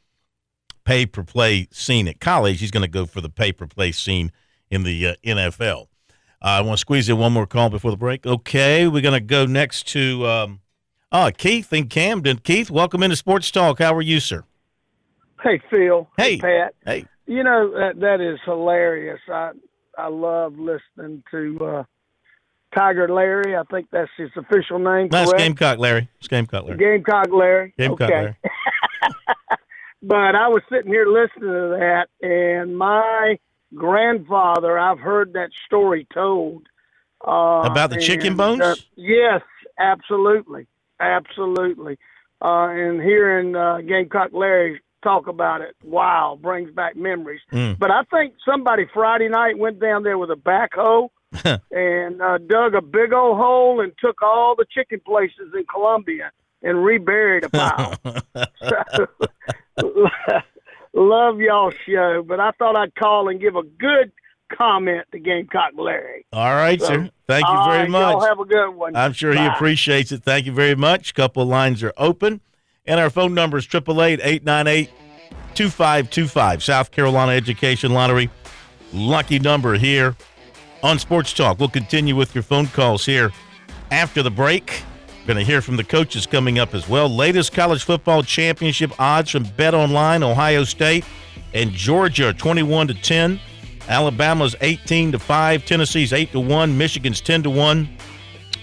pay per play scene at college. He's going to go for the pay per play scene in the uh, NFL. Uh, I want to squeeze in one more call before the break. Okay, we're going to go next to um, oh, Keith in Camden. Keith, welcome into Sports Talk. How are you, sir? Hey Phil. Hey. Pat. Hey. You know that that is hilarious. I I love listening to uh Tiger Larry. I think that's his official name. That's correct? Gamecock Larry. It's Gamecock Larry. Gamecock Larry. Gamecock okay. Larry. but I was sitting here listening to that, and my grandfather, I've heard that story told. Uh, About the chicken bones? uh, yes, absolutely, absolutely. Uh, and hearing uh, Gamecock Larry talk about it, wow, brings back memories. Mm. But I think somebody Friday night went down there with a backhoe and uh, dug a big old hole and took all the chicken places in Columbia and reburied a pile. Love y'all show, but I thought I'd call and give a good comment to Gamecock Larry. All right, So, sir. Thank you very right, much. Y'all have a good one. I'm sure he appreciates it. Thank you very much. A couple lines are open. And our phone number is 888 898 2525. South Carolina Education Lottery. Lucky number here on Sports Talk. We'll continue with your phone calls here after the break. Going to hear from the coaches coming up as well. Latest college football championship odds from Bet Online, Ohio State and Georgia 21 to 10. Alabama's 18 to 5, Tennessee's 8 to 1, Michigan's 10 to 1.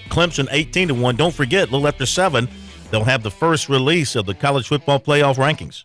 Clemson 18 to 1. Don't forget, a little after 7, they'll have the first release of the college football playoff rankings.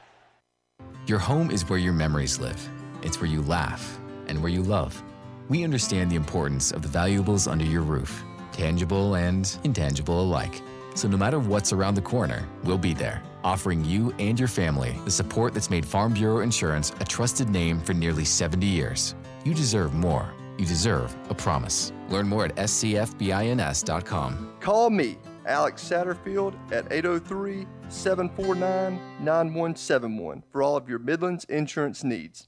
Your home is where your memories live. It's where you laugh and where you love. We understand the importance of the valuables under your roof, tangible and intangible alike. So no matter what's around the corner, we'll be there, offering you and your family the support that's made Farm Bureau Insurance a trusted name for nearly 70 years. You deserve more. You deserve a promise. Learn more at scfbins.com. Call me, Alex Satterfield, at 803 749 9171 for all of your Midlands insurance needs.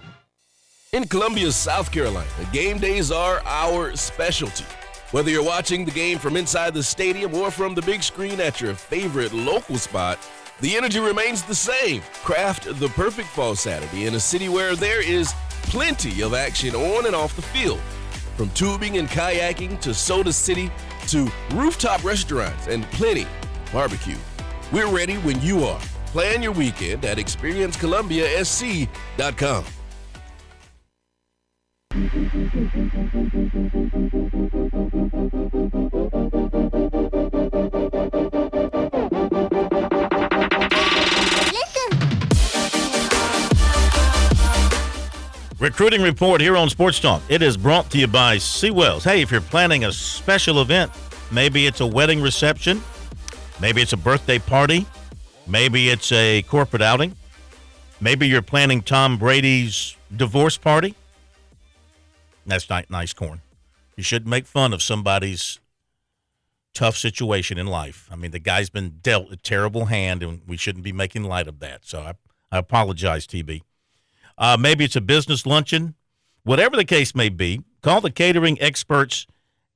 In Columbia, South Carolina, game days are our specialty. Whether you're watching the game from inside the stadium or from the big screen at your favorite local spot, the energy remains the same. Craft the perfect fall Saturday in a city where there is plenty of action on and off the field. From tubing and kayaking to Soda City to rooftop restaurants and plenty barbecue. We're ready when you are. Plan your weekend at experiencecolumbiasc.com. Recruiting report here on Sports Talk. It is brought to you by Seawells. Hey, if you're planning a special event, maybe it's a wedding reception, maybe it's a birthday party, maybe it's a corporate outing, maybe you're planning Tom Brady's divorce party. That's not nice corn. You shouldn't make fun of somebody's tough situation in life. I mean, the guy's been dealt a terrible hand, and we shouldn't be making light of that. So I, I apologize, TB. Uh, maybe it's a business luncheon. Whatever the case may be, call the catering experts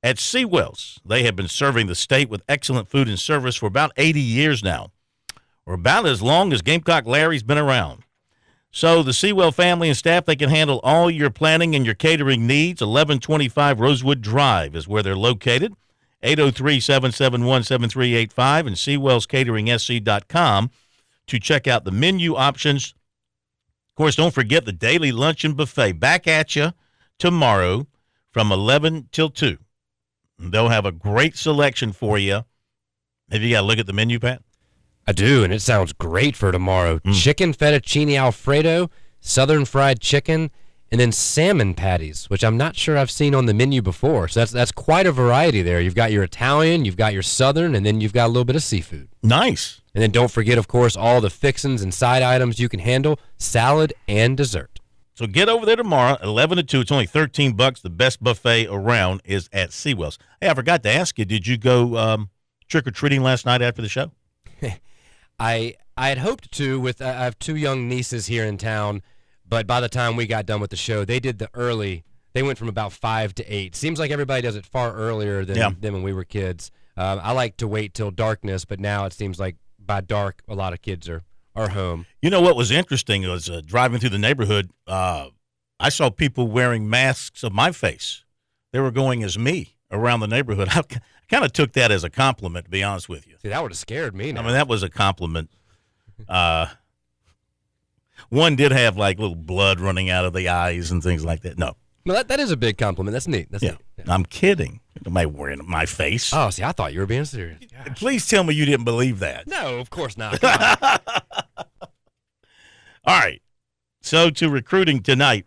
at Seawells. They have been serving the state with excellent food and service for about 80 years now, or about as long as Gamecock Larry's been around. So the Seawell family and staff, they can handle all your planning and your catering needs. 1125 Rosewood Drive is where they're located. 803-771-7385 and SeawellsCateringSC.com to check out the menu options of course, don't forget the daily luncheon buffet back at you tomorrow from 11 till 2. They'll have a great selection for you. Have you got to look at the menu, Pat? I do, and it sounds great for tomorrow. Mm. Chicken fettuccine alfredo, southern fried chicken, and then salmon patties, which I'm not sure I've seen on the menu before. So that's that's quite a variety there. You've got your Italian, you've got your southern, and then you've got a little bit of seafood. Nice. And then don't forget, of course, all the fixins and side items you can handle, salad and dessert. So get over there tomorrow, 11 to 2. It's only 13 bucks. The best buffet around is at Seawells. Hey, I forgot to ask you, did you go um, trick-or-treating last night after the show? I I had hoped to with I have two young nieces here in town, but by the time we got done with the show, they did the early. They went from about five to eight. Seems like everybody does it far earlier than Yeah. than when we were kids. Um, I like to wait till darkness, but now it seems like by dark a lot of kids are are home. You know what was interesting was uh, driving through the neighborhood. Uh, I saw people wearing masks of my face. They were going as me around the neighborhood. I kind of took that as a compliment, to be honest with you. See, that would have scared me. Now. I mean, that was a compliment. Uh, one did have like little blood running out of the eyes and things like that. No, no, that, that is a big compliment. That's neat. That's yeah, neat. I'm kidding. Am I wearing my face? Oh, see, I thought you were being serious. Please tell me you didn't believe that. No, of course not. All right. So to recruiting tonight.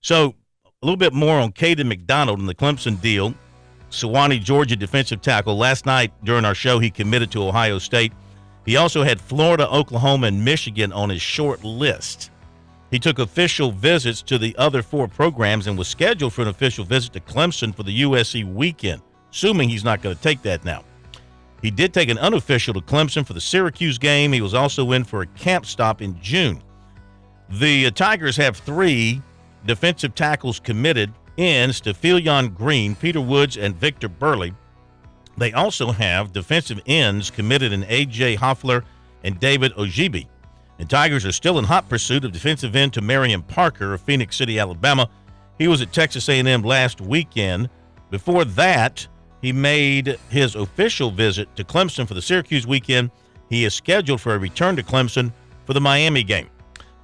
So a little bit more on Kayden McDonald and the Clemson deal. Suwanee, Georgia defensive tackle. Last night during our show, he committed to Ohio State. He also had Florida, Oklahoma, and Michigan on his short list. He took official visits to the other four programs and was scheduled for an official visit to Clemson for the USC weekend, assuming he's not going to take that now. He did take an unofficial to Clemson for the Syracuse game. He was also in for a camp stop in June. The uh, Tigers have three defensive tackles committed in Stephiylan Green, Peter Woods, and Victor Burley. They also have defensive ends committed in A.J. Hoffler and David Ojiegbe. And Tigers are still in hot pursuit of defensive end to Marion Parker of Phenix City, Alabama. He was at Texas A&M last weekend. Before that, he made his official visit to Clemson for the Syracuse weekend. He is scheduled for a return to Clemson for the Miami game.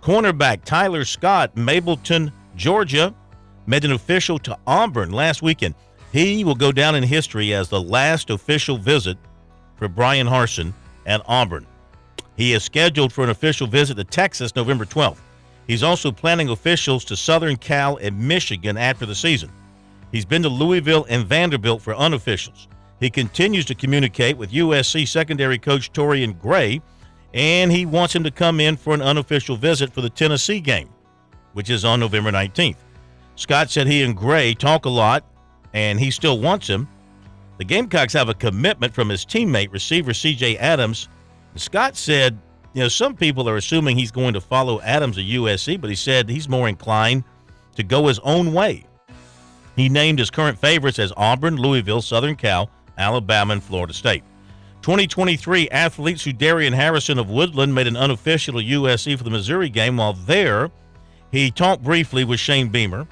Cornerback Tyler Scott, Mableton, Georgia, made an official to Auburn last weekend. He will go down in history as the last official visit for Bryan Harsin at Auburn. He is scheduled for an official visit to Texas November 12th. He's also planning officials to Southern Cal and Michigan after the season. He's been to Louisville and Vanderbilt for unofficials. He continues to communicate with USC secondary coach Torian Gray, and he wants him to come in for an unofficial visit for the Tennessee game, which is on November 19th. Scott said he and Gray talk a lot, and he still wants him. The Gamecocks have a commitment from his teammate, receiver CJ Adams. Scott said, you know, some people are assuming he's going to follow Adams at USC, but he said he's more inclined to go his own way. He named his current favorites as Auburn, Louisville, Southern Cal, Alabama, and Florida State. 2023 athlete Sudarian Harrison of Woodland made an unofficial USC for the Missouri game. While there, he talked briefly with Shane Beamer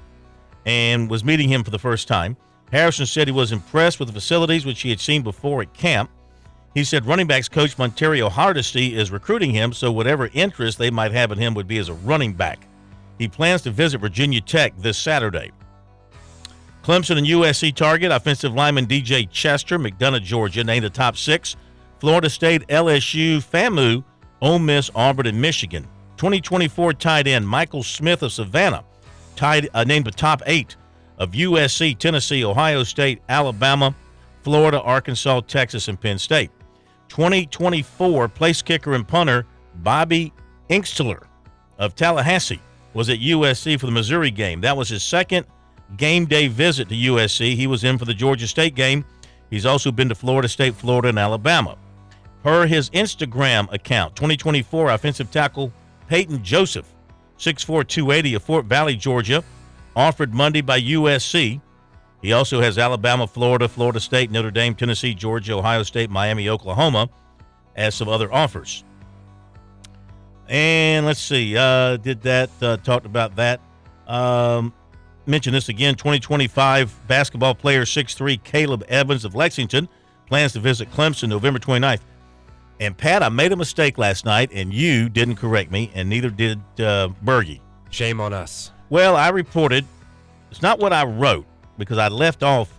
and was meeting him for the first time. Harrison said he was impressed with the facilities which he had seen before at camp. He said running backs coach Montario Hardesty is recruiting him, so whatever interest they might have in him would be as a running back. He plans to visit Virginia Tech this Saturday. Clemson and USC target offensive lineman DJ Chester, McDonough, Georgia, named the top six. Florida State, LSU, FAMU, Ole Miss, Auburn, and Michigan. 2024 tight end Michael Smith of Savannah, tied, uh, named the top eight of USC, Tennessee, Ohio State, Alabama, Florida, Arkansas, Texas, and Penn State. 2024 place kicker and punter Bobby Inkstler of Tallahassee was at USC for the Missouri game. That was his second game day visit to USC. He was in for the Georgia State game. He's also been to Florida State, Florida, and Alabama. Per his Instagram account, 2024 offensive tackle Peyton Joseph, 6'4, 280 of Fort Valley, Georgia, offered Monday by USC. He also has Alabama, Florida, Florida State, Notre Dame, Tennessee, Georgia, Ohio State, Miami, Oklahoma as some other offers. And let's see, uh, did that, uh, talked about that. Um, mention this again 2025 basketball player 6'3 Caleb Evans of Lexington plans to visit Clemson November 29th. And Pat, I made a mistake last night, and you didn't correct me, and neither did uh, Bergie. Shame on us. Well, I reported it's not what I wrote because I left off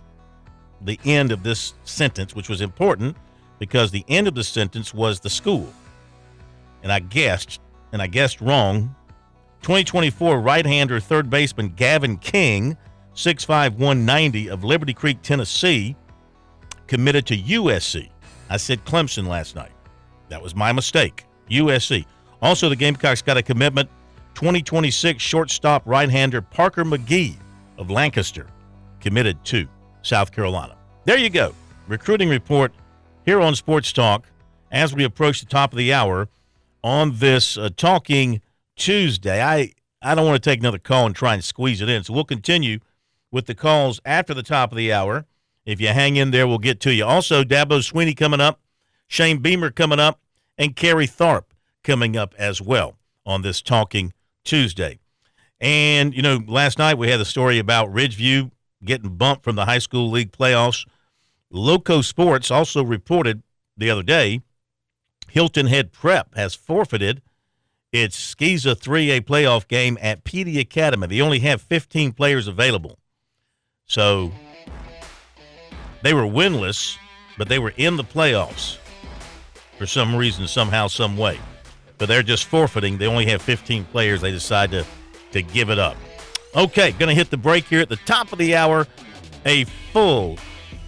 the end of this sentence, which was important because the end of the sentence was the school. And I guessed, and I guessed wrong 2024 right hander third baseman Gavin King, 6'5, 190 of Liberty Creek, Tennessee, committed to USC. I said Clemson last night. That was my mistake. USC. Also, the Gamecocks got a commitment 2026 shortstop right hander Parker McGee of Lancaster, committed to South Carolina. There you go. Recruiting report here on Sports Talk as we approach the top of the hour on this uh, Talking Tuesday. I, I don't want to take another call and try and squeeze it in. So we'll continue with the calls after the top of the hour. If you hang in there, we'll get to you. Also, Dabo Swinney coming up, Shane Beamer coming up, and Kerry Tharp coming up as well on this Talking Tuesday. And, you know, last night we had the story about Ridgeview getting bumped from the high school league playoffs. Loco Sports also reported the other day Hilton Head Prep has forfeited it's SCISA 3A playoff game at PD Academy. They only have 15 players available. So they were winless, but they were in the playoffs for some reason, somehow, some way. But they're just forfeiting. They only have 15 players. They decide to, to give it up. Okay, going to hit the break here at the top of the hour. A full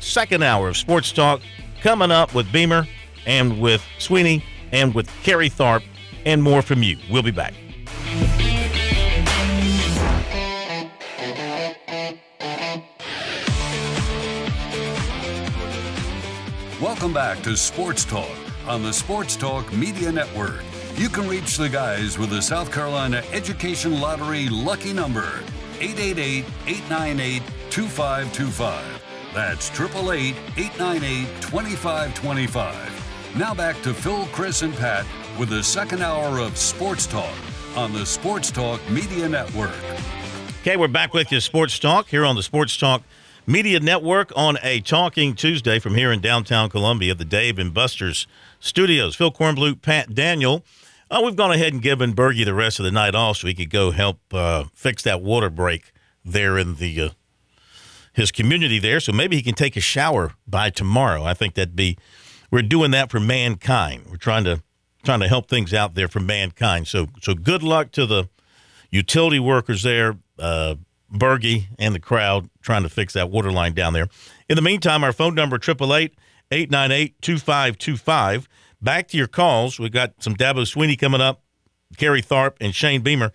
second hour of sports talk coming up with Beamer and with Swinney and with Kerry Tharp and more from you. We'll be back. Welcome back to Sports Talk on the Sports Talk Media Network. You can reach the guys with the South Carolina Education Lottery lucky number 888 898 2525. That's 888 898 2525. Now back to Phil, Chris, and Pat with the second hour of Sports Talk on the Sports Talk Media Network. Okay, we're back with you, Sports Talk, here on the Sports Talk Media Network on a Talking Tuesday from here in downtown Columbia, the Dave and Buster's studios. Phil Kornblut, Pat Daniel. Uh, we've gone ahead and given Bergie the rest of the night off so he could go help uh, fix that water break there in the uh, his community there. So maybe he can take a shower by tomorrow. I think that'd be. We're doing that for mankind. We're trying to trying to help things out there for mankind. So so good luck to the utility workers there, uh, Bergie and the crowd trying to fix that water line down there. In the meantime, our phone number 888 898 2525. Back to your calls. We've got some Dabo Swinney coming up, Kerry Tharp, and Shane Beamer.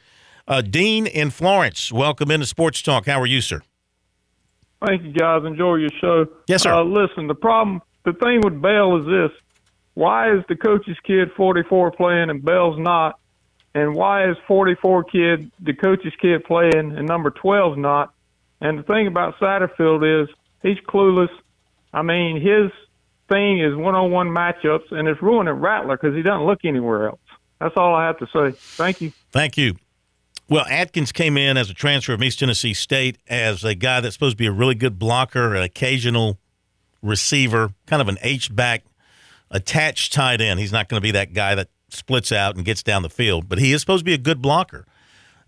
Uh, Dean in Florence, welcome into Sports Talk. How are you, sir? Thank you, guys. Enjoy your show. Yes, sir. Uh, listen, the problem, the thing with Bell is this: why is the coach's kid 44 playing and Bell's not? And why is 44 kid the coach's kid playing and number 12's not? And the thing about Satterfield is he's clueless. I mean, his thing is one-on-one matchups, and it's ruining Rattler because he doesn't look anywhere else. That's all I have to say. Thank you. Thank you. Well, Atkins came in as a transfer from East Tennessee State as a guy that's supposed to be a really good blocker, an occasional receiver, kind of an H back attached tight end. He's not going to be that guy that splits out and gets down the field, but he is supposed to be a good blocker.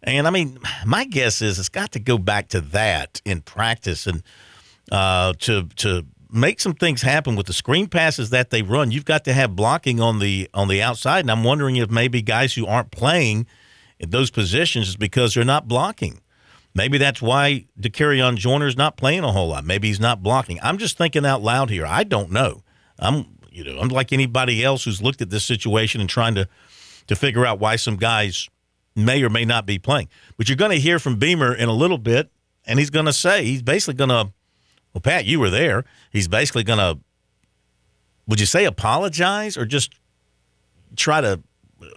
And I mean, my guess is it's got to go back to that in practice and uh, to to make some things happen with the screen passes that they run. You've got to have blocking on the on the outside, and I'm wondering if maybe guys who aren't playing in those positions is because they're not blocking. Maybe that's why Dakereon Joyner's not playing a whole lot. Maybe he's not blocking. I'm just thinking out loud here. I don't know. I'm you know I'm anybody else who's looked at this situation and trying to to figure out why some guys may or may not be playing. But you're going to hear from Beamer in a little bit, and he's going to say he's basically going to. Well, Pat, you were there. He's basically going to. Would you say apologize or just try to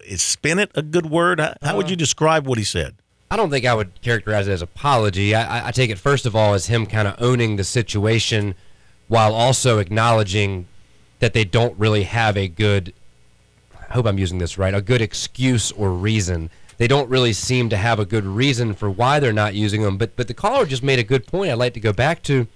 is spin it a good word? How, how would uh, you describe what he said? I don't think I would characterize it as apology. I, I take it first of all as him kind of owning the situation, while also acknowledging that they don't really have a good. I hope I'm using this right. A good excuse or reason. They don't really seem to have a good reason for why they're not using them. But but the caller just made a good point. I'd like to go back to.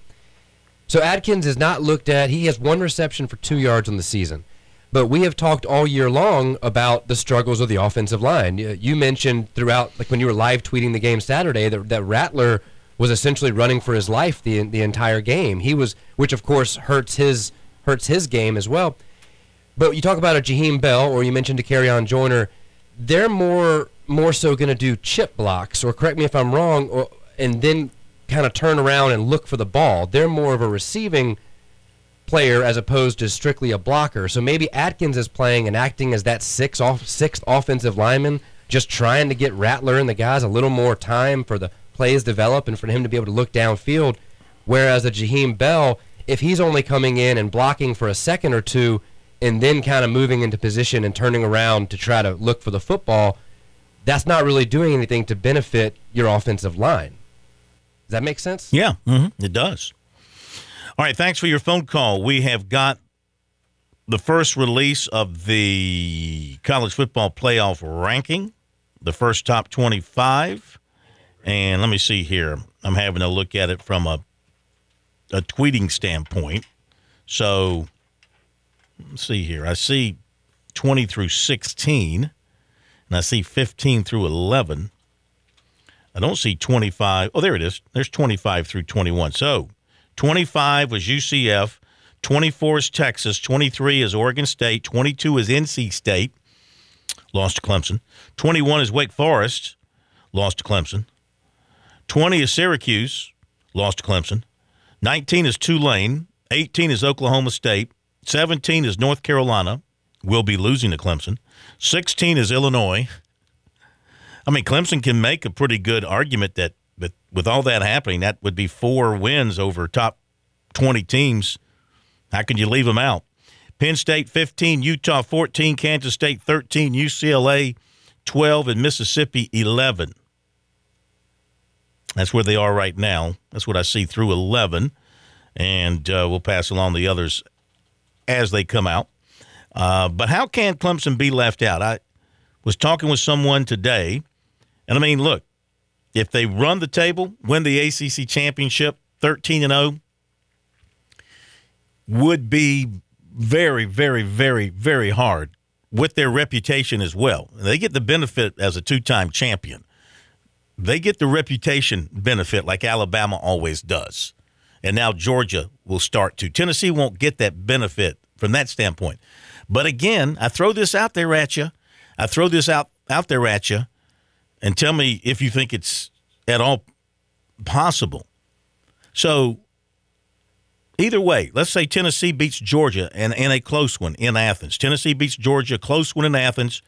So Adkins is not looked at. He has one reception for two yards on the season. But we have talked all year long about the struggles of the offensive line. You mentioned throughout, like when you were live tweeting the game Saturday, that, that Rattler was essentially running for his life the the entire game. He was, which of course hurts his hurts his game as well. But you talk about a Jaheim Bell, or you mentioned Dakereon Joyner, they're more more so going to do chip blocks, or correct me if I'm wrong, or, and then kind of turn around and look for the ball. They're more of a receiving player as opposed to strictly a blocker. So maybe Atkins is playing and acting as that sixth off, sixth offensive lineman, just trying to get Rattler and the guys a little more time for the plays develop and for him to be able to look downfield. Whereas a Jaheim Bell, if he's only coming in and blocking for a second or two and then kind of moving into position and turning around to try to look for the football, that's not really doing anything to benefit your offensive line. Does that make sense? Yeah, mm-hmm, it does. All right, thanks for your phone call. We have got the first release of the college football playoff ranking, the first top 25. And let me see here. I'm having a look at it from a a tweeting standpoint. So let's see here. I see 20 through 16, and I see 15 through 11. I don't see 25. Oh, there it is. There's 25 through 21. So 25 was UCF, 24 is Texas, 23 is Oregon State, 22 is NC State, lost to Clemson, 21 is Wake Forest, lost to Clemson, 20 is Syracuse, lost to Clemson, 19 is Tulane, 18 is Oklahoma State, 17 is North Carolina, will be losing to Clemson, 16 is Illinois. I mean, Clemson can make a pretty good argument that with with all that happening, that would be four wins over top 20 teams. How can you leave them out? Penn State 15, Utah 14, Kansas State 13, UCLA 12, and Mississippi 11. That's where they are right now. That's what I see through 11. And uh, we'll pass along the others as they come out. Uh, but how can Clemson be left out? I was talking with someone today, and I mean, look, if they run the table, win the ACC championship, thirteen and zero, would be very, very, very, very hard with their reputation as well. They get the benefit as a two-time champion. They get the reputation benefit like Alabama always does. And now Georgia will start to. Tennessee won't get that benefit from that standpoint. But again, I throw this out there at you. I throw this out out there at you and tell me if you think it's at all possible. So either way, let's say Tennessee beats Georgia and, in a close one in Athens. Tennessee beats Georgia, close one in Athens.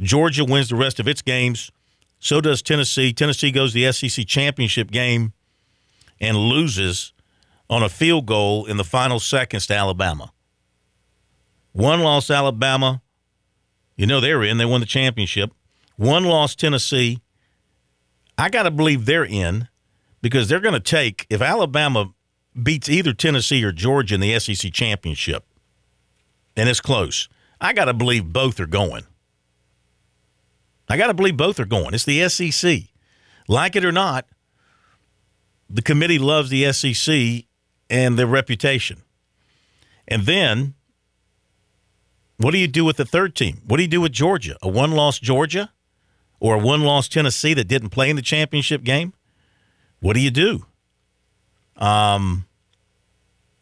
Georgia wins the rest of its games. So does Tennessee. Tennessee goes the SEC championship game and loses on a field goal in the final seconds to Alabama. One loss Alabama. You know they're in. They won the championship. One loss Tennessee. I got to believe they're in because they're going to take if Alabama beats either Tennessee or Georgia in the SEC championship, and it's close. I got to believe both are going. I got to believe both are going. It's the SEC. Like it or not, the committee loves the SEC and their reputation. And then, what do you do with the third team? What do you do with Georgia? A one loss Georgia or a one loss Tennessee that didn't play in the championship game? What do you do? Um,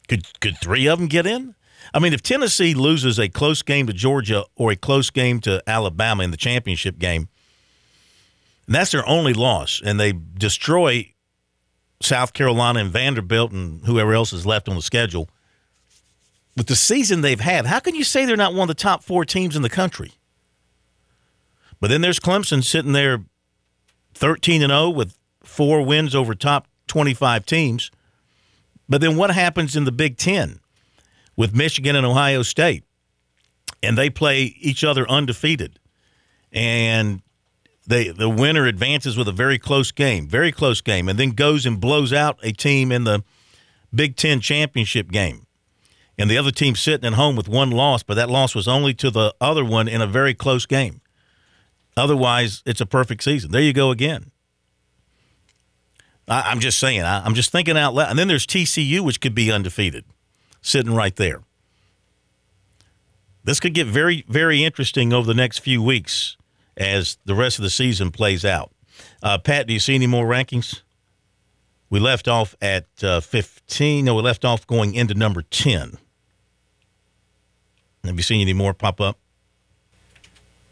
could could three of them get in? I mean, if Tennessee loses a close game to Georgia or a close game to Alabama in the championship game, that's their only loss, and they destroy South Carolina and Vanderbilt and whoever else is left on the schedule. With the season they've had, how can you say they're not one of the top four teams in the country? But then there's Clemson sitting there 13 and 0 with four wins over top 25 teams. But then what happens in the Big Ten with Michigan and Ohio State? And they play each other undefeated. And they the winner advances with a very close game, very close game, and then goes and blows out a team in the Big Ten championship game. And the other team sitting at home with one loss, but that loss was only to the other one in a very close game. Otherwise, it's a perfect season. There you go again. I, am just saying. I, I'm just thinking out loud. And then there's TCU, which could be undefeated, sitting right there. This could get very, very interesting over the next few weeks as the rest of the season plays out. Uh, Pat, do you see any more rankings? We left off at uh, 15. No, we left off going into number 10. Have you seen any more pop up?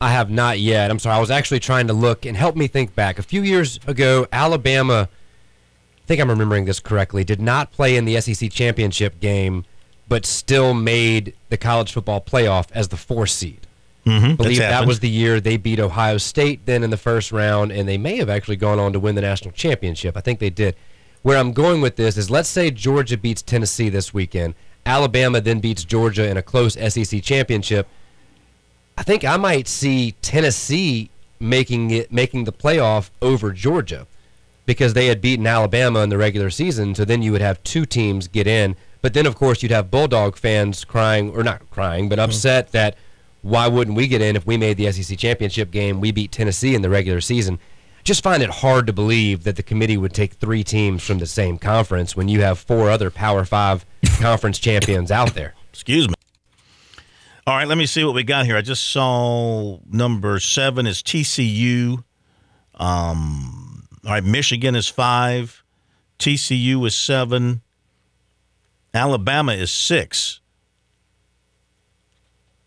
I have not yet. I'm sorry. I was actually trying to look and help me think back. A few years ago, Alabama, I think I'm remembering this correctly, did not play in the SEC championship game, but still made the college football playoff as the four seed. Mm-hmm. I believe that was the year they beat Ohio State then in the first round, and they may have actually gone on to win the national championship. I think they did. Where I'm going with this is let's say Georgia beats Tennessee this weekend. Alabama then beats Georgia in a close SEC championship. I think I might see Tennessee making it making the playoff over Georgia because they had beaten Alabama in the regular season. So then you would have two teams get in. But then of course you'd have Bulldog fans crying or not crying, but upset mm-hmm. that why wouldn't we get in if we made the SEC championship game? We beat Tennessee in the regular season. Just find it hard to believe that the committee would take three teams from the same conference when you have four other Power Five conference champions out there. Excuse me. All right, let me see what we got here. I just saw number seven is TCU. Um, all right, Michigan is five. TCU is seven. Alabama is six.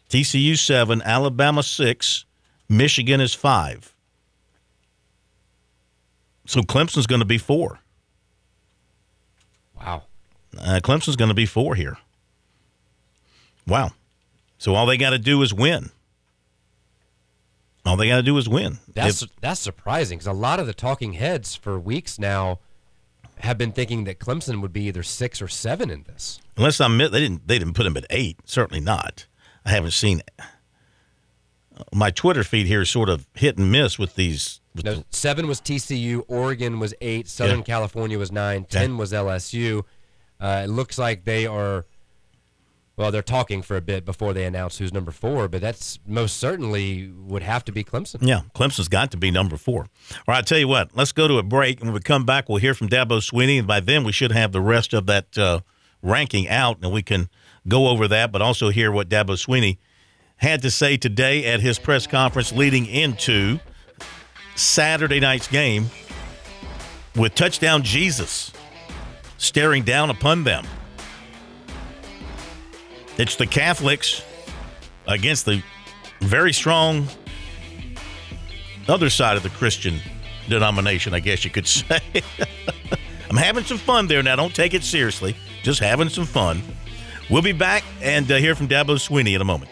TCU seven, Alabama six, Michigan is five. So Clemson's going to be four. Wow. Uh, Clemson's going to be four here. Wow. So all they got to do is win. All they got to do is win. That's if, that's surprising because a lot of the talking heads for weeks now have been thinking that Clemson would be either six or seven in this. Unless I'm, they didn't they didn't put them at eight. Certainly not. I haven't seen it. My Twitter feed here is sort of hit and miss with these. With no, seven was TCU, Oregon was eight, Southern yeah. California was nine, ten was LSU. Uh, it looks like they are Well, they're talking for a bit before they announce who's number four, but that's most certainly would have to be Clemson. Yeah, Clemson's got to be number four. All right, I tell you what, let's go to a break. And when we come back, we'll hear from Dabo Swinney, And by then, we should have the rest of that uh, ranking out, and we can go over that, but also hear what Dabo Swinney had to say today at his press conference leading into Saturday night's game with touchdown Jesus staring down upon them. It's the Catholics against the very strong other side of the Christian denomination, I guess you could say. I'm having some fun there now. Don't take it seriously. Just having some fun. We'll be back and uh, hear from Dabo Swinney in a moment.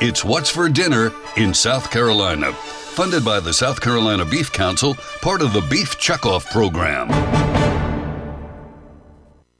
it's What's for Dinner in South Carolina. Funded by the South Carolina Beef Council, part of the Beef Checkoff Program.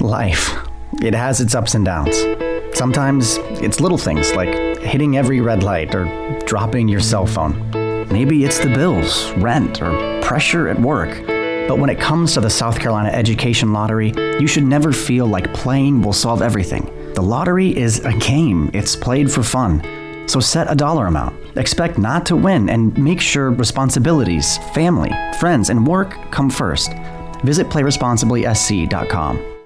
Life. It has its ups and downs. Sometimes it's little things like hitting every red light or dropping your cell phone. Maybe it's the bills, rent, or pressure at work. But when it comes to the South Carolina Education Lottery, you should never feel like playing will solve everything. The lottery is a game, it's played for fun. So set a dollar amount. Expect not to win and make sure responsibilities, family, friends, and work come first. Visit playresponsiblysc.com.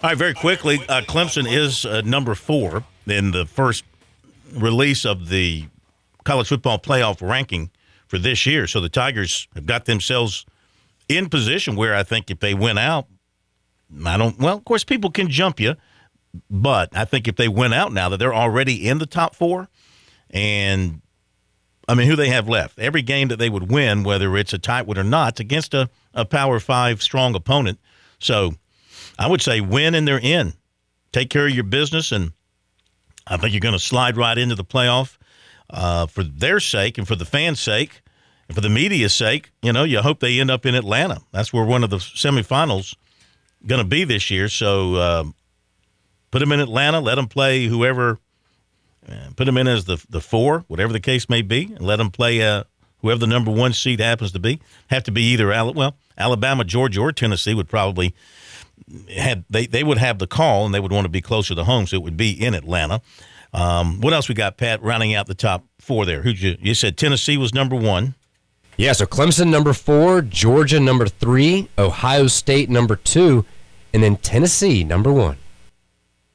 All right, very quickly, uh, Clemson is uh, number four in the first release of the college football playoff ranking for this year. So the Tigers have got themselves in position where I think if they went out, I don't. Well, of course, people can jump you, but I think if they went out now that they're already in the top four, and I mean, who they have left? Every game that they would win, whether it's a tight one or not, against a, a Power Five strong opponent. So I would say win and they're in. Take care of your business, and I think you're going to slide right into the playoff uh, for their sake and for the fans' sake and for the media's sake. You know, you hope they end up in Atlanta. That's where one of the semifinals – going to be this year. So uh, put them in Atlanta, let them play whoever, uh, put them in as the the four, whatever the case may be, and let them play uh, whoever the number one seed happens to be. Have to be either well Alabama, Georgia, or Tennessee would probably had they they would have the call and they would want to be closer to home, so it would be in Atlanta. Um, what else we got, Pat? Rounding out the top four there. Who you you said Tennessee was number one. Yeah, so Clemson number four, Georgia number three, Ohio State number two, and then Tennessee number one.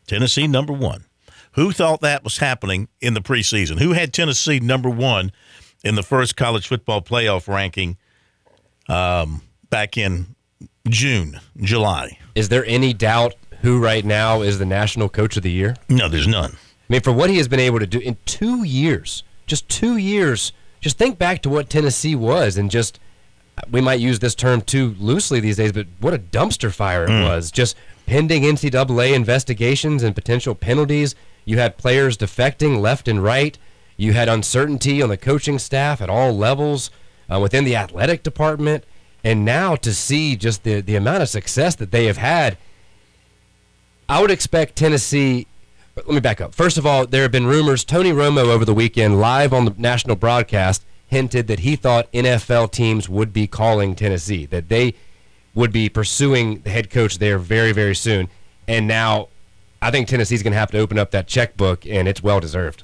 Tennessee number one. Who thought that was happening in the preseason? Who had Tennessee number one in the first college football playoff ranking um, back in June, July? Is there any doubt who right now is the national coach of the year? No, there's none. I mean, for what he has been able to do in two years, just two years just think back to what Tennessee was and just we might use this term too loosely these days, but what a dumpster fire it mm. was. Just pending NCAA investigations and potential penalties. You had players defecting left and right. You had uncertainty on the coaching staff at all levels uh, within the athletic department. And now to see just the, the amount of success that they have had, I would expect Tennessee but let me back up. First of all, there have been rumors. Tony Romo over the weekend, live on the national broadcast, hinted that he thought NFL teams would be calling Tennessee, that they would be pursuing the head coach there very, very soon. And now I think Tennessee's going to have to open up that checkbook, and it's well deserved.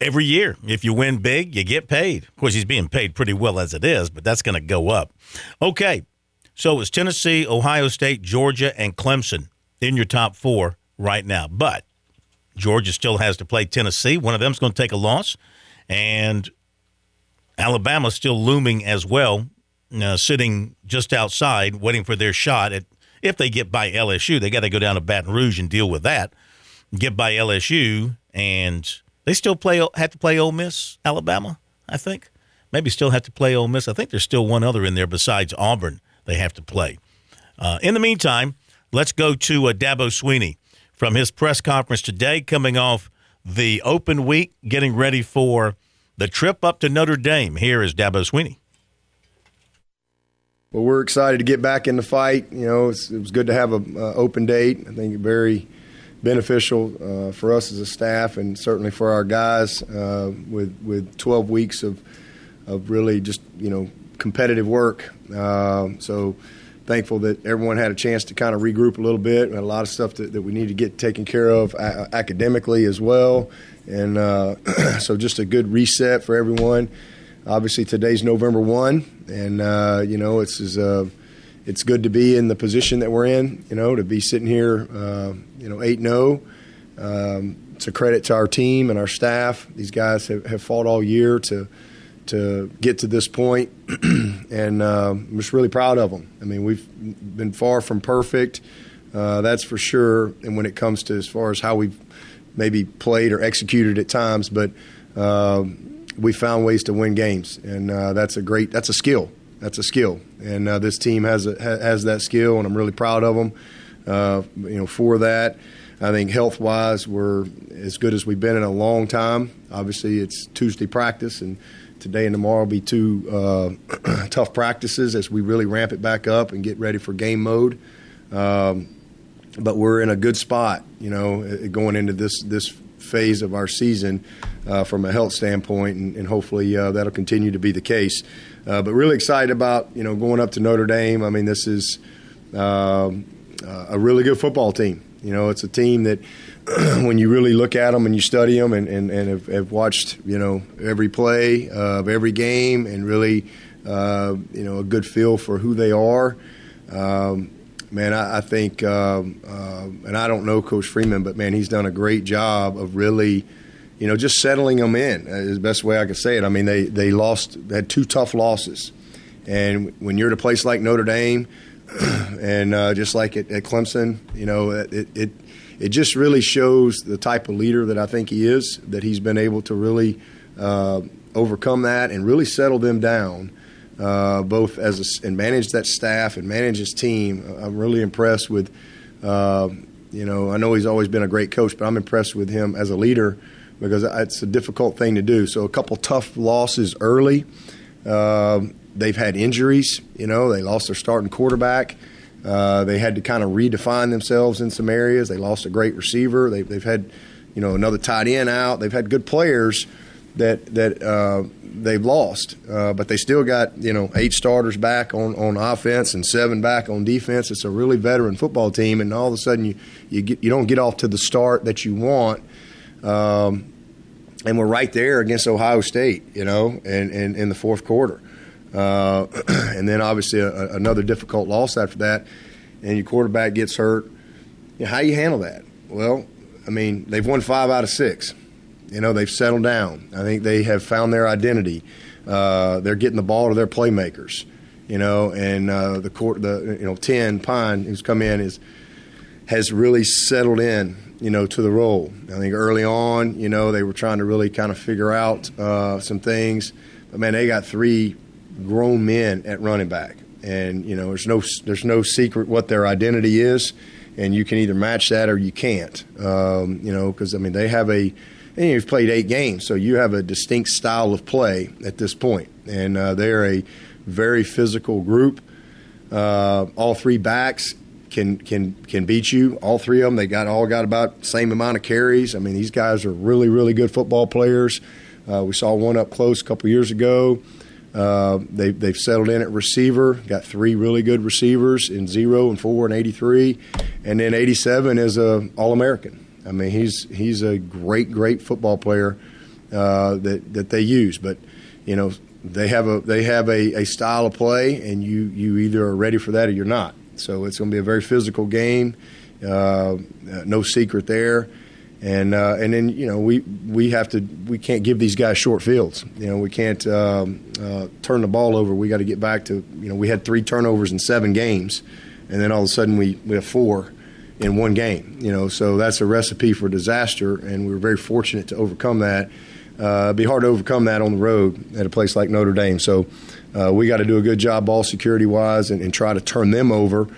Every year, if you win big, you get paid. Of course, he's being paid pretty well as it is, but that's going to go up. Okay, so it's Tennessee, Ohio State, Georgia, and Clemson in your top four right now. But Georgia still has to play Tennessee. One of them's going to take a loss, and Alabama's still looming as well, uh, sitting just outside, waiting for their shot. At if they get by LSU, they got to go down to Baton Rouge and deal with that. Get by LSU, and they still play have to play Ole Miss, Alabama. I think maybe still have to play Ole Miss. I think there's still one other in there besides Auburn they have to play. Uh, in the meantime, let's go to uh, Dabo Swinney from his press conference today, coming off the open week, getting ready for the trip up to Notre Dame. Here is Dabo Swinney. Well, we're excited to get back in the fight. You know, it was good to have an uh, open date. I think very beneficial uh, for us as a staff and certainly for our guys uh, with with 12 weeks of of really just you know competitive work. Uh, so thankful that everyone had a chance to kind of regroup a little bit. Had a lot of stuff that, that we need to get taken care of academically as well. And uh, so just a good reset for everyone. Obviously, today's November 1, and, uh, you know, it's, is, uh, it's good to be in the position that we're in, you know, to be sitting here, uh, you know, 8 0. Um, it's a credit to our team and our staff. These guys have, have fought all year to to get to this point, and uh, I'm just really proud of them. I mean, we've been far from perfect, uh, that's for sure. And when it comes to as far as how we've maybe played or executed at times, but uh, we found ways to win games, and uh, that's a great that's a skill. That's a skill, and uh, this team has a, has that skill, and I'm really proud of them. Uh, you know, for that. I think health wise, we're as good as we've been in a long time. Obviously, it's Tuesday practice, and today and tomorrow will be two uh, tough practices as we really ramp it back up and get ready for game mode. Um, but we're in a good spot, you know, going into this this phase of our season uh, from a health standpoint, and, and hopefully uh, that'll continue to be the case. Uh, but really excited about you know going up to Notre Dame. I mean, this is um, a really good football team. You know, it's a team that when you really look at them and you study them and, and, and have, have watched, you know, every play of every game and really, uh, you know, a good feel for who they are. Um, man, I, I think, um, uh, and I don't know Coach Freeman, but man, he's done a great job of really, you know, just settling them in is the best way I could say it. I mean, they, they lost, had two tough losses. And when you're at a place like Notre Dame, and uh, just like at, at, Clemson, you know, it, it it just really shows the type of leader that I think he is. That he's been able to really uh, overcome that and really settle them down, uh, both as a, and manage that staff and manage his team. I'm really impressed with. Uh, you know, I know he's always been a great coach, but I'm impressed with him as a leader because it's a difficult thing to do. So a couple tough losses early. Uh, they've had injuries. You know, they lost their starting quarterback. Uh, they had to kind of redefine themselves in some areas. They lost a great receiver. They've, they've had, you know, another tight end out. They've had good players that that uh, they've lost, uh, but they still got you know eight starters back on, on offense and seven back on defense. It's a really veteran football team, and all of a sudden you you get you don't get off to the start that you want. Um, and we're right there against Ohio State, you know, and in the fourth quarter. Uh, and then obviously a, another difficult loss after that, and your quarterback gets hurt. You know, how you handle that? Well, I mean, they've won five out of six. You know, they've settled down. I think they have found their identity. Uh, they're getting the ball to their playmakers. You know, and uh, the court, the you know, ten Pyne who's come in is has really settled in. You know, to the role. I think early on, you know, they were trying to really kind of figure out uh, some things. But man, they got three grown men at running back, and you know there's no there's no secret what their identity is, and you can either match that or you can't. Um, you know because I mean they have a and you've played eight games, so you have a distinct style of play at this point, and uh, they're a very physical group. Uh, all three backs can can can beat you. All three of them, they got all got about same amount of carries. I mean, these guys are really really good football players. Uh, we saw one up close a couple years ago Uh, they, they've settled in at receiver, got three really good receivers in zero and four and 83. And then 87 is a All American. I mean, he's, he's a great, great football player uh, that, that they use. But, you know, they have a they have a, a style of play, and you you either are ready for that or you're not. So it's going to be a very physical game. Uh, no secret there. And uh, and then you know we we have to we can't give these guys short fields. You know we can't um, uh, turn the ball over. We got to get back to you know we had three turnovers in seven games, and then all of a sudden we, we have four in one game. You know so that's a recipe for disaster, and we were very fortunate to overcome that. Uh, it'd be hard to overcome that on the road at a place like Notre Dame. So uh, we got to do a good job ball security wise and, and try to turn them over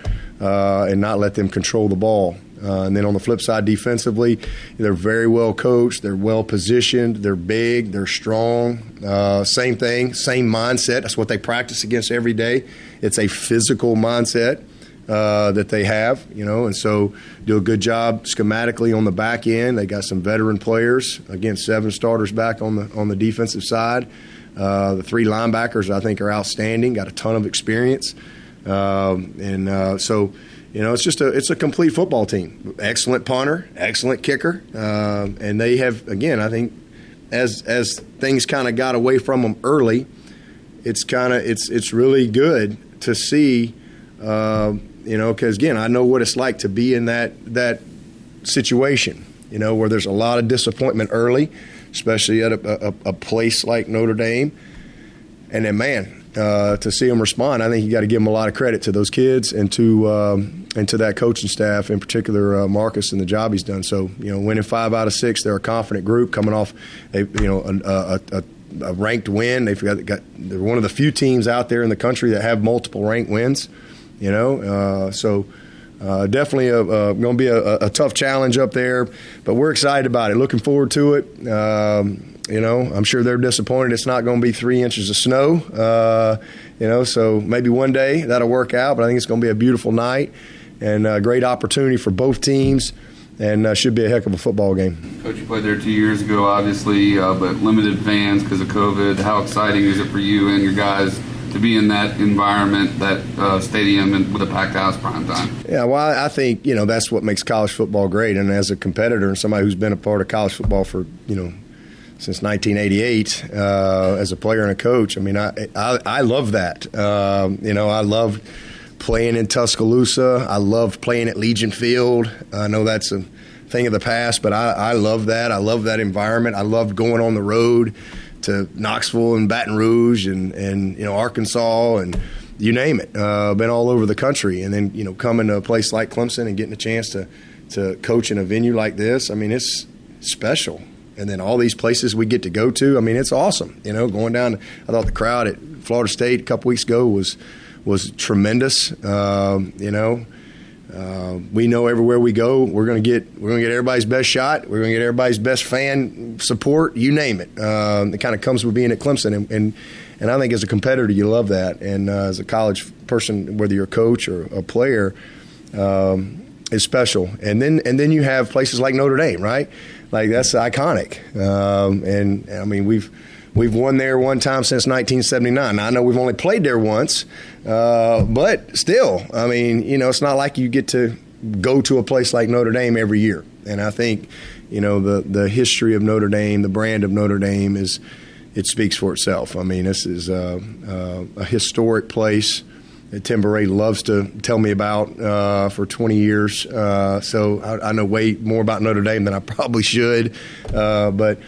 uh, and not let them control the ball. Uh, and then on the flip side, defensively, they're very well coached. They're well positioned. They're big. They're strong. Uh, same thing, same mindset. That's what they practice against every day. It's a physical mindset uh, that they have, you know, and so do a good job schematically on the back end. They got some veteran players against seven starters back on the on the defensive side. Uh, the three linebackers I think are outstanding. Got a ton of experience, um, and uh, so you know it's just a it's a complete football team. Excellent punter, excellent kicker, um, and they have again I think as as things kind of got away from them early, it's kind of it's it's really good to see. Um, you know, because again, I know what it's like to be in that that situation, you know, where there's a lot of disappointment early, especially at a, a, a place like Notre Dame, and then man, uh, to see them respond, I think you got to give them a lot of credit to those kids and to um, and to that coaching staff, in particular uh, Marcus and the job he's done. So you know, winning five out of six, they're a confident group coming off, a, you know, a, a, a ranked win. They've got, got they're one of the few teams out there in the country that have multiple ranked wins. You know, uh, so uh, definitely going to be a, a, tough challenge up there, but we're excited about it. Looking forward to it. Um, you know, I'm sure they're disappointed it's not going to be three inches of snow. Uh, you know, so maybe one day that'll work out. But I think it's going to be a beautiful night and a great opportunity for both teams and uh, should be a heck of a football game. Coach, you played there two years ago, obviously, uh, but limited fans because of COVID. How exciting is it for you and your guys to be in that environment, that uh, stadium, and with a packed house prime time. Yeah, well, I think you know that's what makes college football great. And as a competitor and somebody who's been a part of college football for you know since 1988 uh, as a player and a coach, I mean, I I, I love that. Um, you know, I love playing in Tuscaloosa. I love playing at Legion Field. I know that's a thing of the past, but I, I love that. I love that environment. I love going on the road to Knoxville and Baton Rouge and, and you know Arkansas and you name it. Uh, been all over the country, and then you know coming to a place like Clemson and getting a chance to to coach in a venue like this. I mean, it's special. And then all these places we get to go to. I mean, it's awesome. You know, going down. I thought the crowd at Florida State a couple weeks ago was was tremendous. Um, you know, uh, we know everywhere we go, we're going to get we're going to get everybody's best shot. We're going to get everybody's best fan support. You name it. Uh, it kind of comes with being at Clemson, and, and, and I think as a competitor, you love that. And uh, as a college person, whether you're a coach or a player, um, is special. And then and then you have places like Notre Dame, right? Like that's iconic. Um, and I mean we've We've won there one time since 1979. Now, I know we've only played there once, uh, but still, I mean, you know, it's not like you get to go to a place like Notre Dame every year. And I think, you know, the the history of Notre Dame, the brand of Notre Dame is it speaks for itself. I mean, this is a, a, a historic place that Tim Bourret loves to tell me about uh, for 20 years. Uh, so I, I, know way more about Notre Dame than I probably should. Uh, but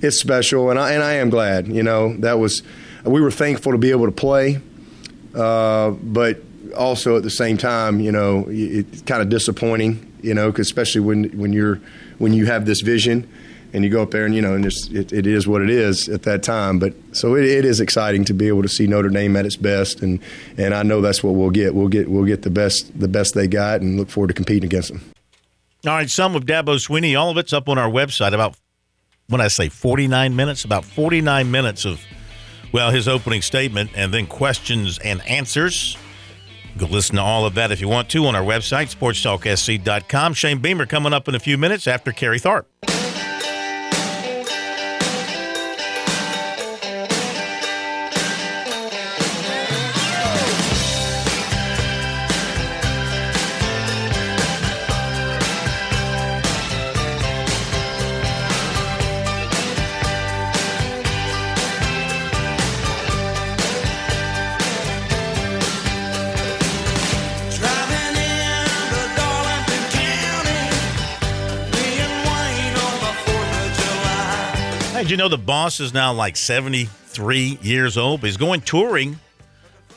it's special, and I and I am glad. You know, that was we were thankful to be able to play, uh, but also at the same time, you know, it's kind of disappointing. You know, especially when when you're when you have this vision and you go up there and you know and it, it is what it is at that time but so it, it is exciting to be able to see Notre Dame at its best and and I know that's what we'll get we'll get we'll get the best the best they got and look forward to competing against them all right some of Dabo Swinney all of it's up on our website about when I say 49 minutes, about 49 minutes of, well, his opening statement and then questions and answers. Go listen to all of that if you want to on our website, sportstalksc.com. Shane Beamer coming up in a few minutes after Kerry Tharp. Know the boss is now like 73 years old? But he's going touring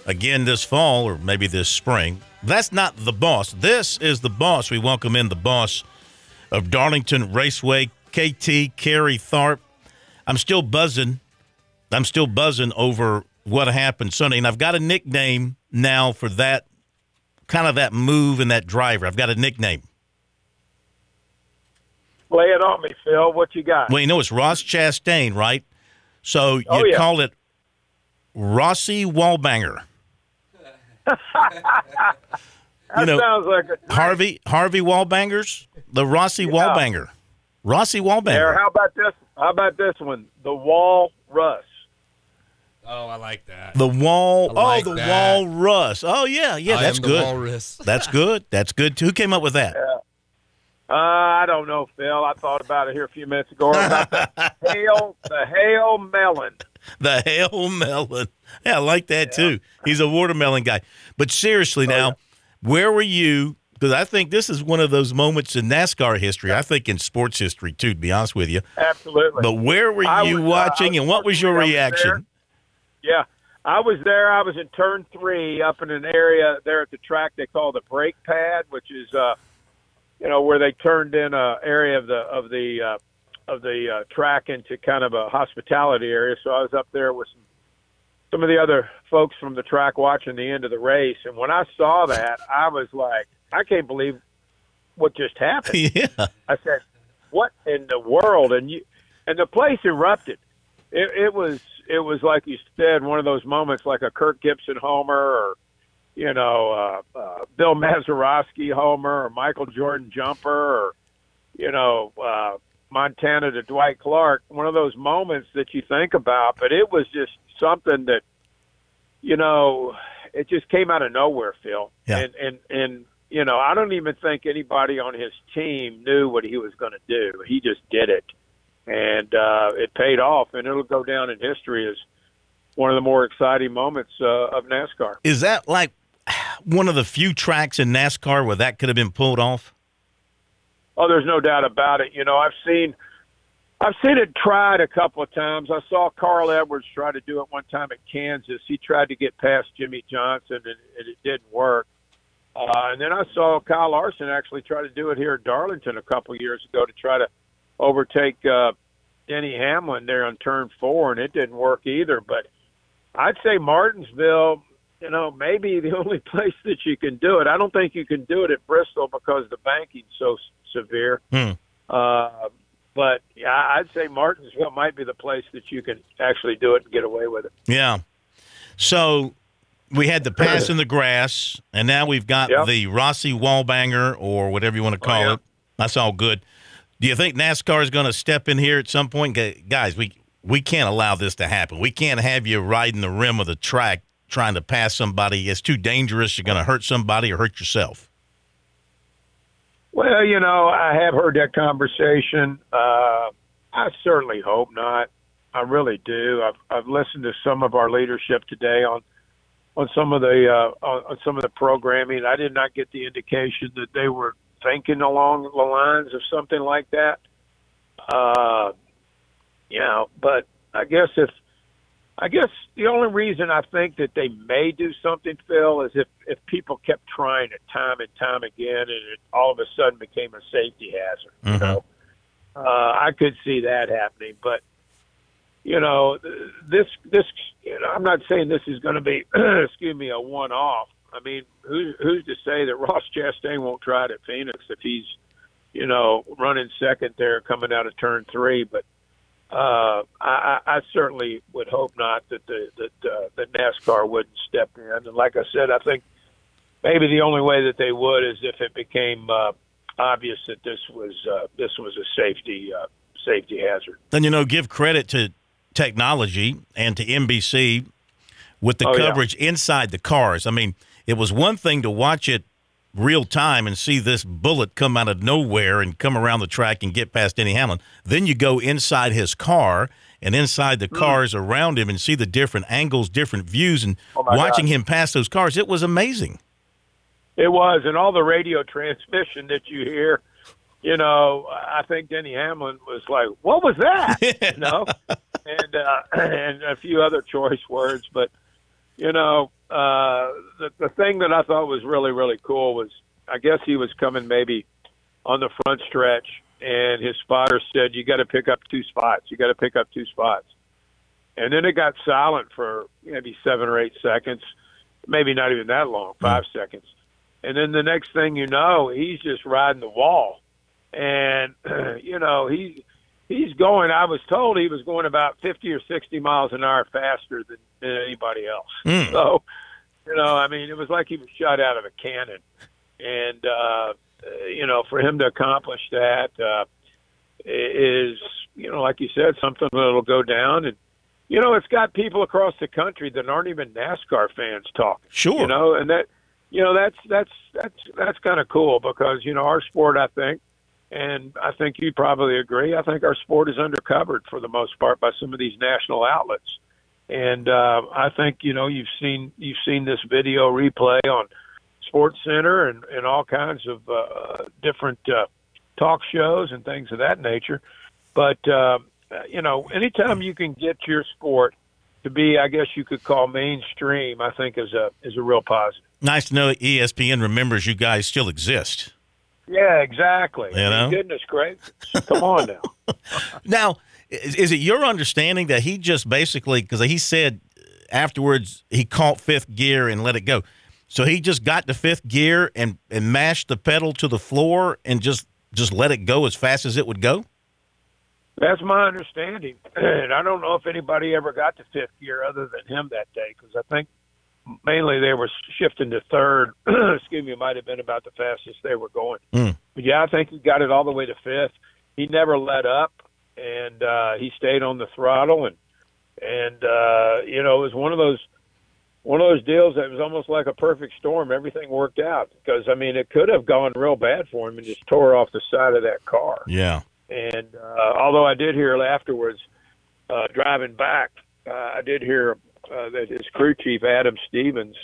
again this fall or maybe this spring. That's not the boss. This is the boss. We welcome in the boss of Darlington Raceway, KT Kerry Tharp. I'm still buzzing. I'm still buzzing over what happened Sunday, and I've got a nickname now for that kind of that move and that driver. I've got a nickname. Lay it on me, Phil. What you got? Well, you know it's Ross Chastain, right? So oh, you Oh, yeah. call it Rossi Wallbanger. that you know, sounds like a Harvey Harvey Wallbangers, the Rossi Wallbanger, Rossi There, Wallbanger. how about this? How about this one? The Wall Russ. Oh, I like that. The wall. I oh, like oh, the that. wall Russ. Oh yeah, yeah. I that's am the good. walrus. That's good. That's good. Who came up with that? Uh, I don't know, Phil. I thought about it here a few minutes ago. About the hail, the hail melon. The Hail Melon. Yeah, I like that too. He's a watermelon guy. But seriously, now, where were you? Because I think this is one of those moments in NASCAR history. I think in sports history too. To be honest with you. Absolutely. But where were I you was, uh, watching, and what was your I was reaction? Yeah, I was there. I was in turn three up in an area there at the track they call the brake pad, which is, uh, you know, where they turned in a area of the of the uh, of the uh, track into kind of a hospitality area. So I was up there with some some of the other folks from the track watching the end of the race, and when I saw that, I was like, I can't believe what just happened. yeah. I said, "What in the world?" And you, and the place erupted. It, it was, it was like you said, one of those moments, like a Kirk Gibson homer, or you know, uh, uh, Bill Mazeroski homer, or Michael Jordan jumper, or you know, uh, Montana to Dwight Clark. One of those moments that you think about, but it was just something that, you know, it just came out of nowhere, Phil. Yeah. And and and you know, I don't even think anybody on his team knew what he was going to do. He just did it, and uh, it paid off, and it'll go down in history as one of the more exciting moments uh, of NASCAR. Is that like one of the few tracks in NASCAR where that could have been pulled off? Oh, there's no doubt about it. You know, I've seen I've seen it tried a couple of times. I saw Carl Edwards try to do it one time at Kansas. He tried to get past Jimmie Johnson, and, and it didn't work. Uh, and then I saw Kyle Larson actually try to do it here at Darlington a couple of years ago to try to overtake uh, Denny Hamlin there on turn four, and it didn't work either. But I'd say Martinsville, you know, maybe the only place that you can do it. I don't think you can do it at Bristol because the banking's so severe. Hmm. Uh, but yeah, I'd say Martinsville might be the place that you can actually do it and get away with it. Yeah. So we had the pass in the grass, and now we've got Yep. the Rossi Wallbanger or whatever you want to call yeah. it. That's all good. Do you think NASCAR is going to step in here at some point, guys? We we can't allow this to happen. We can't have you riding the rim of the track trying to pass somebody. It's too dangerous. You're going to hurt somebody or hurt yourself. Well, you know, I have heard that conversation. Uh, I certainly hope not. I really do. I've I've listened to some of our leadership today on on some of the uh, on, some of the programming. I did not get the indication that they were thinking along the lines of something like that. Uh, you know, but I guess if I guess the only reason I think that they may do something, Phil, is if if people kept trying it time and time again, and it all of a sudden became a safety hazard. You know, uh, I could see that happening, but you know, this this you know, I'm not saying this is going to be, excuse me, a one off. I mean, who's who's to say that Ross Chastain won't try it at Phoenix if he's, you know, running second there coming out of turn three? But uh, I, I certainly would hope not that the that uh, that NASCAR wouldn't step in. And like I said, I think maybe the only way that they would is if it became uh, obvious that this was uh, this was a safety uh, safety hazard. Then you know, give credit to technology and to NBC with the Oh, yeah. coverage inside the cars. I mean, it was one thing to watch it real time and see this bullet come out of nowhere and come around the track and get past Denny Hamlin. Then you go inside his car and inside the cars around him and see the different angles, different views, and Oh, watching God. him pass those cars. It was amazing. It was, and all the radio transmission that you hear you know, I think Denny Hamlin was like, "What was that?" you know, and uh, and a few other choice words. But you know, uh, the the thing that I thought was really really cool was, I guess he was coming maybe on the front stretch, and his spotter said, "You got to pick up two spots. You got to pick up two spots." And then it got silent for maybe seven or eight seconds, maybe not even that long, five seconds. And then the next thing you know, he's just riding the wall and you know he he's going. I was told he was going about fifty or sixty miles an hour faster than, than anybody else. Mm. So you know, I mean, it was like he was shot out of a cannon, and uh, you know, for him to accomplish that uh, is you know, like you said, something that'll go down and. You know, it's got people across the country that aren't even NASCAR fans talking. Sure. You know, and that you know that's that's that's that's kind of cool because you know our sport, I think, and I think you probably agree. I think our sport is undercovered for the most part by some of these national outlets, and uh, I think you know you've seen you've seen this video replay on Sports Center and, and all kinds of uh, different uh, talk shows and things of that nature. But uh, you know, anytime you can get your sport to be, I guess you could call mainstream, I think is a is a real positive. Nice to know that ESPN remembers you guys still exist. Yeah, exactly. You know? Goodness gracious. Come on now. Now, is, is it your understanding that he just basically because he said afterwards he caught fifth gear and let it go, so he just got to fifth gear and and mashed the pedal to the floor and just just let it go as fast as it would go? That's my understanding, and I don't know if anybody ever got to fifth gear other than him that day because I think mainly they were shifting to third. Excuse me, might have been about the fastest they were going. Mm. But yeah, I think he got it all the way to fifth. He never let up, and uh, he stayed on the throttle, and and uh, you know it was one of those one of those deals that was almost like a perfect storm. Everything worked out because I mean it could have gone real bad for him and just tore off the side of that car. Yeah. And uh, although I did hear afterwards, uh, driving back, uh, I did hear uh, that his crew chief Adam Stevens,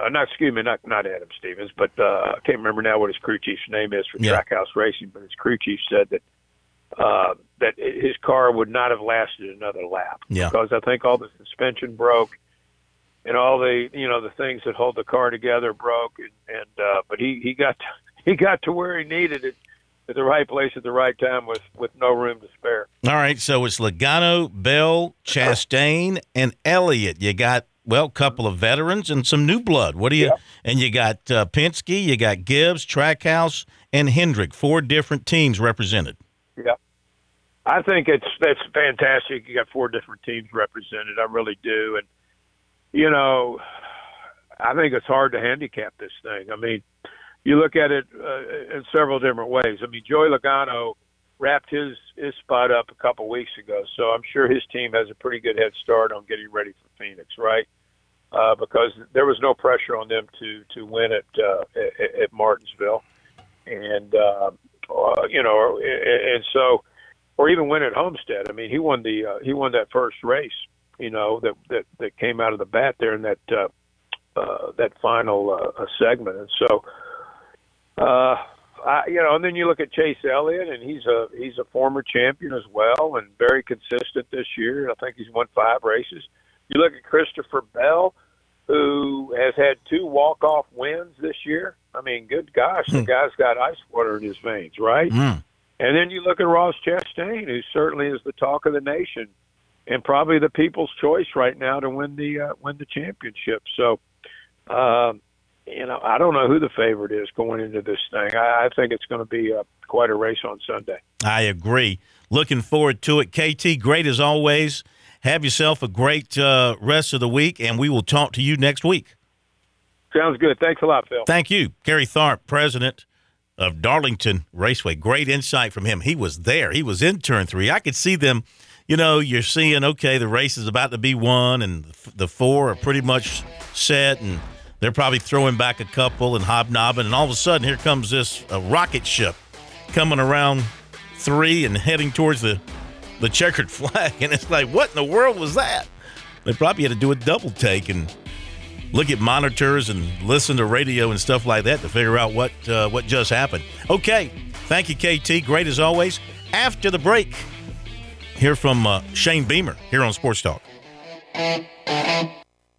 uh, not excuse me, not not Adam Stevens, but uh, I can't remember now what his crew chief's name is for Yeah. Trackhouse Racing. But his crew chief said that uh, that his car would not have lasted another lap Yeah. because I think all the suspension broke and all the you know the things that hold the car together broke and, and uh, but he he got to, he got to where he needed it at the right place at the right time with with no room to spare. All right, so it's Logano, Bell, Chastain, and Elliott. You got well, a couple of veterans and some new blood. What do you? And you got uh, Penske, you got Gibbs, Trackhouse, and Hendrick. Four different teams represented. Yeah. I think it's that's fantastic. You got four different teams represented. I really do, and you know, I think it's hard to handicap this thing. I mean, you look at it uh, in several different ways. I mean, Joey Logano wrapped his his spot up a couple weeks ago, so I'm sure his team has a pretty good head start on getting ready for Phoenix, right? Uh, because there was no pressure on them to to win at uh, at, at Martinsville, and uh, uh, you know, and so or even win at Homestead. I mean, he won the uh, he won that first race, you know, that that that came out of the bat there in that uh, uh, that final uh, segment, and so. Uh, I, you know, and then you look at Chase Elliott, and he's a he's a former champion as well, and very consistent this year. I think he's won five races. You look at Christopher Bell, who has had two walk off wins this year. I mean, good gosh, the guy's got ice water in his veins, right? Mm. And then you look at Ross Chastain, who certainly is the talk of the nation, and probably the people's choice right now to win the uh, win the championship. So, um, you know, I don't know who the favorite is going into this thing. I, I think it's going to be uh, quite a race on Sunday. I agree. Looking forward to it. KT, great as always. Have yourself a great uh, rest of the week, and we will talk to you next week. Sounds good. Thanks a lot, Phil. Thank you. Kerry Tharp, president of Darlington Raceway. Great insight from him. He was there. He was in turn three. I could see them, you know, you're seeing, okay, the race is about to be won, and the four are pretty much set, and they're probably throwing back a couple and hobnobbing, and all of a sudden, here comes this uh, rocket ship coming around three and heading towards the, the checkered flag. And it's like, what in the world was that? They probably had to do a double take and look at monitors and listen to radio and stuff like that to figure out what uh, what just happened. Okay, Thank you, KT. Great as always. After the break, hear from uh, Shane Beamer here on Sports Talk.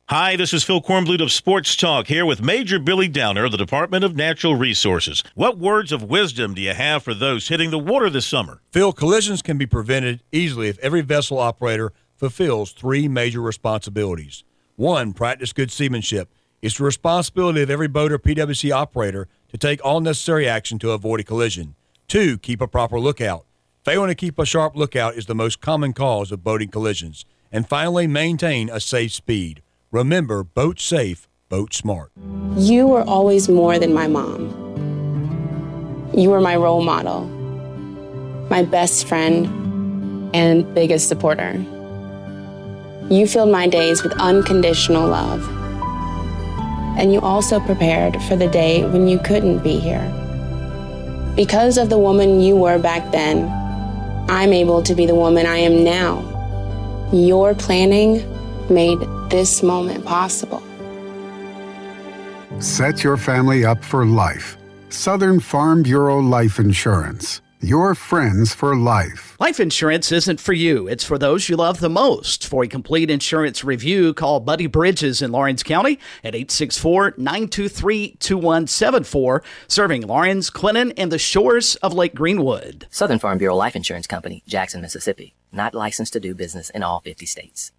Hi, this is Phil Kornblut of Sports Talk here with Major Billy Downer of the Department of Natural Resources. What words of wisdom do you have for those hitting the water this summer? Phil, collisions can be prevented easily if every vessel operator fulfills three major responsibilities. One, practice good seamanship. It's the responsibility of every boat or PWC operator to take all necessary action to avoid a collision. Two, keep a proper lookout. Failing to keep a sharp lookout is the most common cause of boating collisions. And finally, maintain a safe speed. Remember, boat safe, boat smart. You were always more than my mom. You were my role model, my best friend, and biggest supporter. You filled my days with unconditional love. And you also prepared for the day when you couldn't be here. Because of the woman you were back then, I'm able to be the woman I am now. Your planning made this moment possible. Set your family up for life. Southern Farm Bureau Life Insurance. Your friends for life. Life insurance isn't for you, it's for those you love the most. For a complete insurance review, call Buddy Bridges in Laurens County at 864 923 2174, serving Laurens, Clinton, and the shores of Lake Greenwood. Southern Farm Bureau Life Insurance Company, Jackson, Mississippi. Not licensed to do business in all 50 states.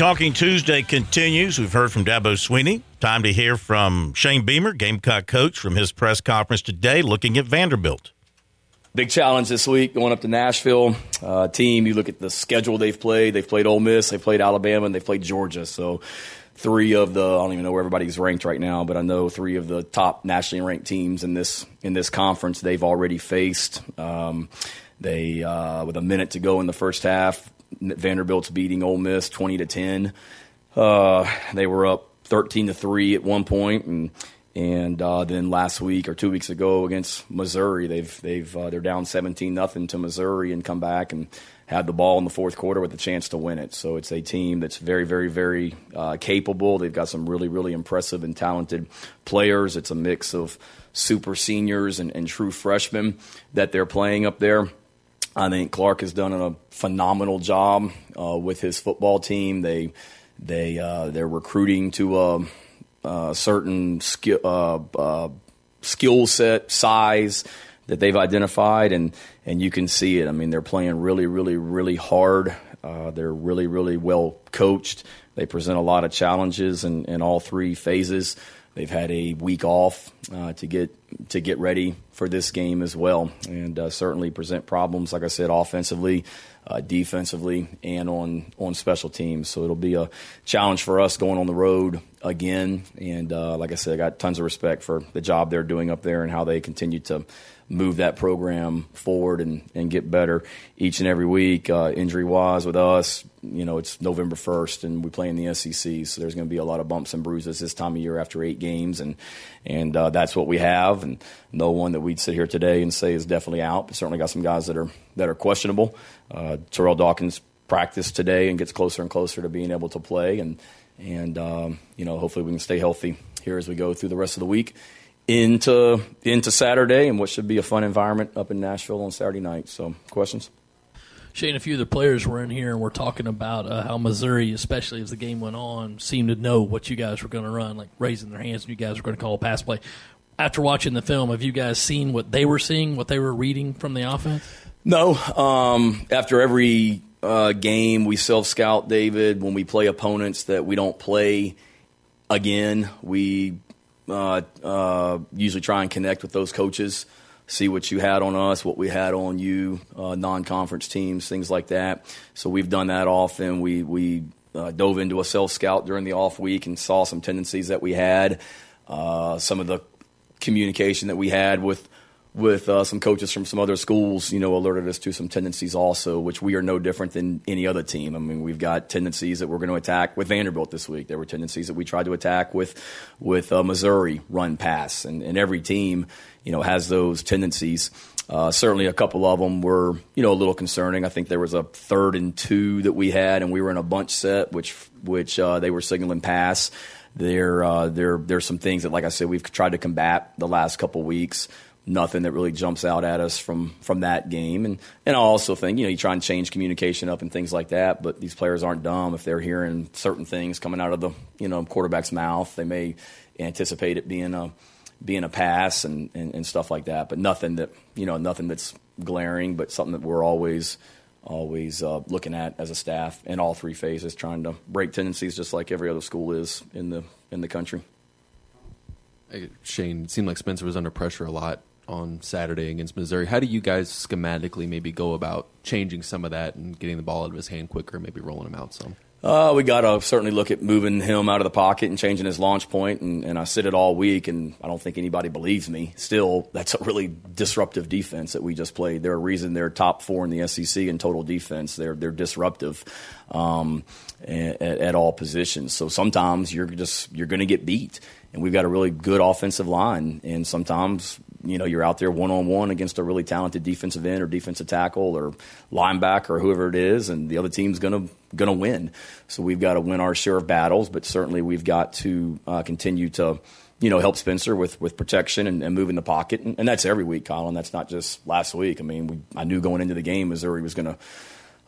Talking Tuesday continues. We've heard from Dabo Swinney. Time to hear from Shane Beamer, Gamecock coach, from his press conference today, looking at Vanderbilt. Big challenge this week going up to Nashville. Uh, team, you look at the schedule they've played. They've played Ole Miss, they've played Alabama, and they've played Georgia. So, three of the I don't even know where everybody's ranked right now, but I know three of the top nationally ranked teams in this in this conference they've already faced. Um, they uh, with a minute to go in the first half, Vanderbilt's beating Ole Miss twenty to ten. Uh, they were up thirteen to three at one point, and and uh, then last week or two weeks ago against Missouri, they've they've uh, they're down seventeen nothing to Missouri and come back and had the ball in the fourth quarter with a chance to win it. So it's a team that's very very very uh, capable. They've got some really really impressive and talented players. It's a mix of super seniors and, and true freshmen that they're playing up there. I think Clark has done a phenomenal job uh, with his football team. They they uh, they're recruiting to a, a certain skill uh, uh, skill set size that they've identified, and and you can see it. I mean, they're playing really, really, really hard. Uh, they're really, really well coached. They present a lot of challenges in, in all three phases. They've had a week off uh, to get to get ready for this game as well, and uh, certainly present problems. Like I said, offensively, uh, defensively, and on on special teams. So it'll be a challenge for us going on the road again. And uh, like I said, I got tons of respect for the job they're doing up there and how they continue to move that program forward and, and get better each and every week. Uh, injury wise with us, you know, it's November 1st and we play in the SEC, so there's going to be a lot of bumps and bruises this time of year after eight games, and and uh, that's what we have. And no one that we'd sit here today and say is definitely out, but certainly got some guys that are that are questionable. Uh, Terrell Dawkins practiced today and gets closer and closer to being able to play, and and um, you know, hopefully we can stay healthy here as we go through the rest of the week into into Saturday and what should be a fun environment up in Nashville on Saturday night. So, questions? Shane, a few of the players were in here and we're talking about uh, how Missouri, especially as the game went on, seemed to know what you guys were going to run, like raising their hands and you guys were going to call a pass play. After watching the film, have you guys seen what they were seeing, what they were reading from the offense? No. Um, after every uh, game, we self scout, David. When we play opponents that we don't play again, we uh, uh, usually try and connect with those coaches, see what you had on us, what we had on you, uh, non conference teams, things like that. So we've done that often. We, we uh, dove into a self scout during the off week and saw some tendencies that we had, uh, some of the communication that we had with with uh, some coaches from some other schools, you know, alerted us to some tendencies also, which we are no different than any other team. I mean, we've got tendencies that we're going to attack with Vanderbilt this week. There were tendencies that we tried to attack with with uh, Missouri run pass, and, and every team, you know, has those tendencies. Uh, certainly, a couple of them were, you know, a little concerning. I think there was a third and two that we had, and we were in a bunch set, which which uh, they were signaling pass. There, uh, there, there's some things that, like I said, we've tried to combat the last couple weeks nothing that really jumps out at us from from that game. And and I also think you know you try and change communication up and things like that. But these players aren't dumb. If they're hearing certain things coming out of the you know quarterback's mouth, they may anticipate it being a being a pass and, and, and stuff like that. But nothing that you know nothing that's glaring, but something that we're always always uh, looking at as a staff in all three phases, trying to break tendencies just like every other school is in the in the country. Shane, it seemed like Spencer was under pressure a lot on Saturday against Missouri. How do you guys schematically maybe go about changing some of that and getting the ball out of his hand quicker, maybe rolling him out some? Uh, we got to certainly look at moving him out of the pocket and changing his launch point, and, and I said it all week, and I don't think anybody believes me. Still, that's a really disruptive defense that we just played. They're a reason they're top four in the SEC in total defense. They're they're disruptive um, at, at all positions. So sometimes you're just you're going to get beat, and we've got a really good offensive line, and sometimes you know you're out there one on one against a really talented defensive end or defensive tackle or linebacker or whoever it is, and the other team's gonna gonna win. So we've got to win our share of battles, but certainly we've got to uh, continue to you know help Spencer with with protection and, and move in the pocket, and, and, that's every week, Colin. That's not just last week. I mean, we, I knew going into the game Missouri was gonna.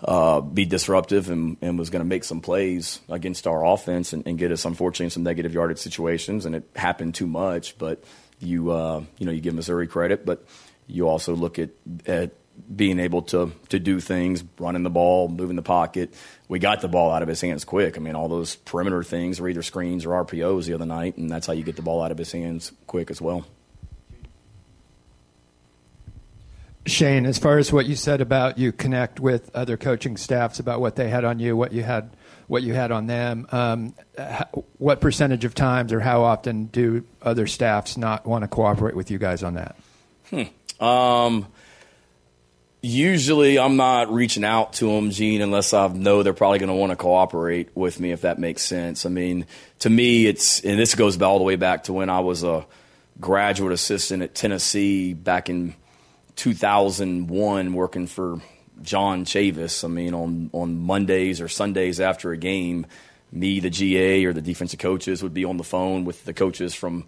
Uh, be disruptive and, and was going to make some plays against our offense and, and, get us, unfortunately, in some negative yardage situations. And it happened too much. But you uh, you know you give Missouri credit, but you also look at at being able to to do things, running the ball, moving the pocket. We got the ball out of his hands quick. I mean, all those perimeter things were either screens or RPOs the other night, and that's how you get the ball out of his hands quick as well. Shane, as far as what you said about you connect with other coaching staffs about what they had on you, what you had what you had on them. Um, what percentage of times or how often do other staffs not want to cooperate with you guys on that? Hmm. Um, usually, I'm not reaching out to them, Gene, unless I know they're probably going to want to cooperate with me, if that makes sense. I mean, to me, it's and this goes all the way back to when I was a graduate assistant at Tennessee back in 2001, working for John Chavis. I mean, on on Mondays or Sundays after a game, me, the GA, or the defensive coaches would be on the phone with the coaches from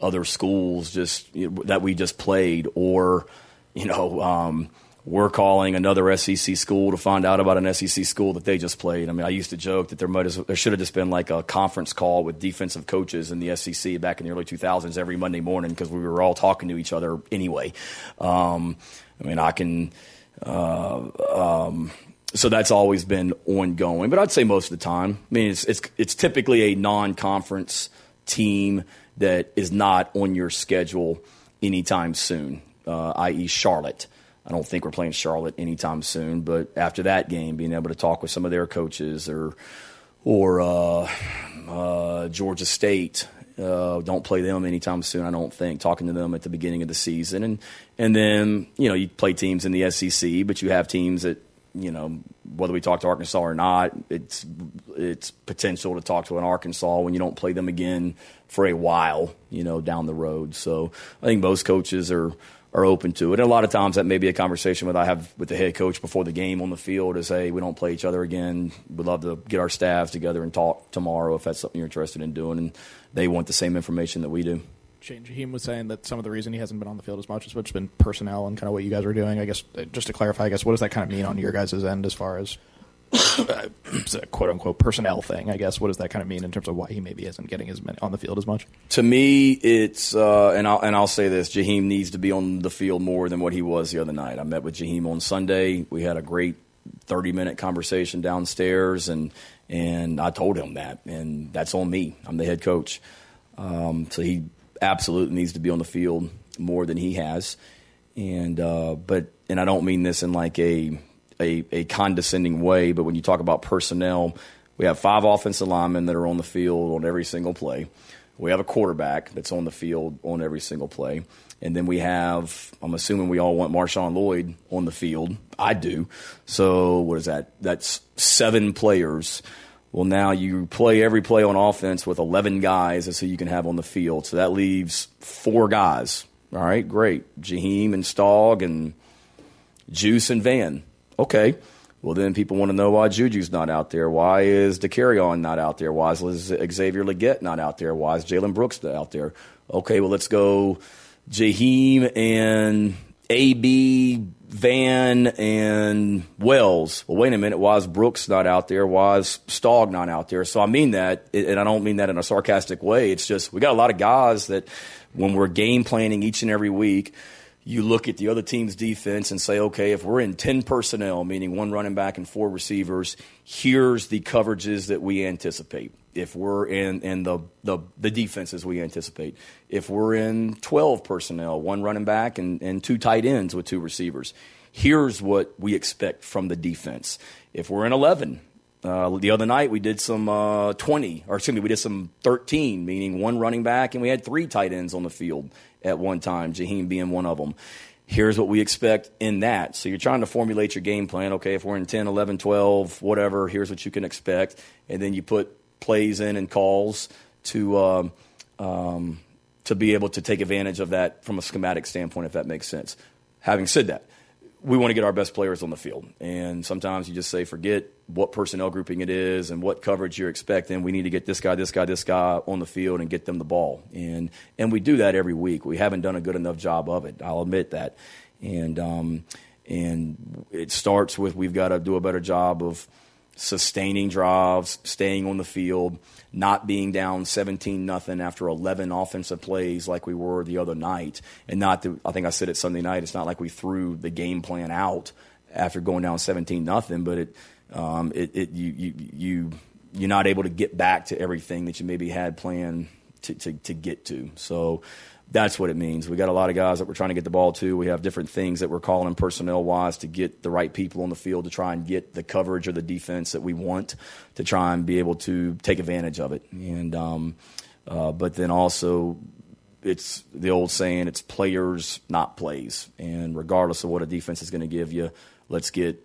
other schools just you know, that we just played, or you know. Um, we're calling another SEC school to find out about an SEC school that they just played. I mean, I used to joke that there might have, there should have just been like a conference call with defensive coaches in the SEC back in the early 2000s every Monday morning because we were all talking to each other anyway. Um, I mean, I can uh, um, so that's always been ongoing. But I'd say most of the time, I mean, it's it's, it's typically a non-conference team that is not on your schedule anytime soon, uh, i.e., Charlotte. I don't think we're playing Charlotte anytime soon. But after that game, being able to talk with some of their coaches or or uh, uh, Georgia State. Uh, don't play them anytime soon. I don't think. Talking to them at the beginning of the season, and and then you know you play teams in the SEC, but you have teams that you know whether we talk to Arkansas or not, it's it's potential to talk to an Arkansas when you don't play them again for a while, you know, down the road. So I think most coaches are are open to it. And a lot of times that may be a conversation that I have with the head coach before the game on the field is, hey, we don't play each other again. We'd love to get our staffs together and talk tomorrow if that's something you're interested in doing. And they want the same information that we do. Shane Jaheim was saying that some of the reason he hasn't been on the field as much has just been personnel and kind of what you guys are doing. I guess uh, just to clarify, I guess what does that kind of mean on your guys' end as far as uh, quote unquote personnel thing? I guess what does that kind of mean in terms of why he maybe isn't getting as many on the field as much? To me, it's uh, and I'll and I'll say this: Jaheim needs to be on the field more than what he was the other night. I met with Jaheim on Sunday. We had a great 30 minute conversation downstairs, and and I told him that, and that's on me. I'm the head coach, um, so he absolutely needs to be on the field more than he has, and uh, but and I don't mean this in like a, a a condescending way, but when you talk about personnel, we have five offensive linemen that are on the field on every single play. We have a quarterback that's on the field on every single play. And then we have, I'm assuming we all want Marshawn Lloyd on the field. I do. So what is that? That's seven players. Well, now you play every play on offense with 11 guys. That's who you can have on the field. So that leaves four guys. All right, great. Jaheim and Stog and Juice and Van. Okay. Well, then people want to know why Juju's not out there. Why is Dakereon not out there? Why is Xavier Legette not out there? Why is Jalen Brooks not out there? Okay, well, let's go Jaheim and AB, Van, and Wells. Well, wait a minute. Why is Brooks not out there? Why is Stog not out there? So I mean that, and I don't mean that in a sarcastic way. It's just we got a lot of guys that when we're game planning each and every week – you look at the other team's defense and say, okay, if we're in 10 personnel, meaning one running back and four receivers, here's the coverages that we anticipate. If we're in, in the, the, the defenses we anticipate. If we're in 12 personnel, one running back and, and two tight ends with two receivers, here's what we expect from the defense. If we're in 11, uh, the other night we did some uh, 20, or excuse me, we did some 13, meaning one running back, and we had three tight ends on the field at one time, Jaheim being one of them. Here's what we expect in that. So you're trying to formulate your game plan. Okay, if we're in 10, 11, 12, whatever, here's what you can expect. And then you put plays in and calls to, um, um, to be able to take advantage of that from a schematic standpoint, if that makes sense. Having said that, we want to get our best players on the field. And sometimes you just say, forget what personnel grouping it is and what coverage you're expecting. We need to get this guy, this guy, this guy on the field and get them the ball. And and we do that every week. We haven't done a good enough job of it. I'll admit that. And um, and it starts with we've got to do a better job of sustaining drives, staying on the field, not being down 17 nothing after 11 offensive plays like we were the other night. And not that, I think I said it Sunday night, it's not like we threw the game plan out after going down 17 nothing, but it, um, it, it, you, you, you, you're not able to get back to everything that you maybe had planned to, to, to get to. So, that's what it means. We got a lot of guys that we're trying to get the ball to. We have different things that we're calling personnel wise to get the right people on the field to try and get the coverage or the defense that we want to try and be able to take advantage of it. And um, uh, but then also it's the old saying it's players not plays. And regardless of what a defense is going to give you, let's get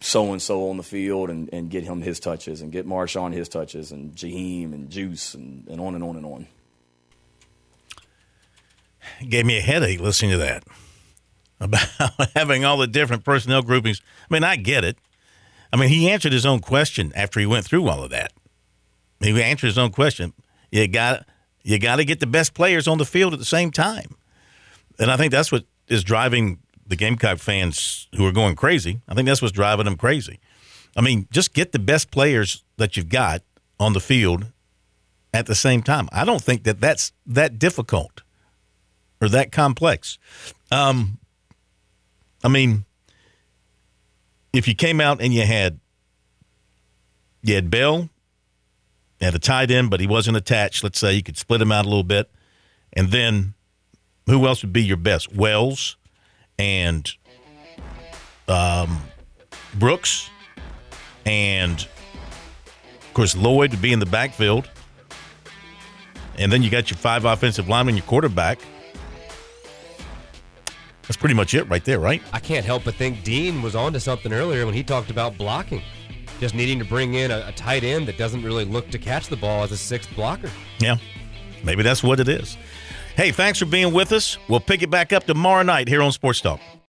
so and so on the field and, and get him his touches and get Marshawn his touches and Jaheim and Juice and, and on and on and on gave me a headache listening to that about having all the different personnel groupings. I mean, I get it. I mean, he answered his own question after he went through all of that. He answered his own question. You got you got to get the best players on the field at the same time, and I think that's what is driving the Gamecock fans who are going crazy. I think that's what's driving them crazy. I mean, just get the best players that you've got on the field at the same time. I don't think that that's that difficult or that complex. Um, I mean, if you came out and you had you had Bell, had a tight end, but he wasn't attached. Let's say you could split him out a little bit, and then who else would be your best? Wells and um, Brooks, and of course Lloyd would be in the backfield, and then you got your five offensive linemen, your quarterback. That's pretty much it right there, right? I can't help but think Dean was onto something earlier when he talked about blocking. Just needing to bring in a, a tight end that doesn't really look to catch the ball as a sixth blocker. Yeah, maybe that's what it is. Hey, thanks for being with us. We'll pick it back up tomorrow night here on Sports Talk.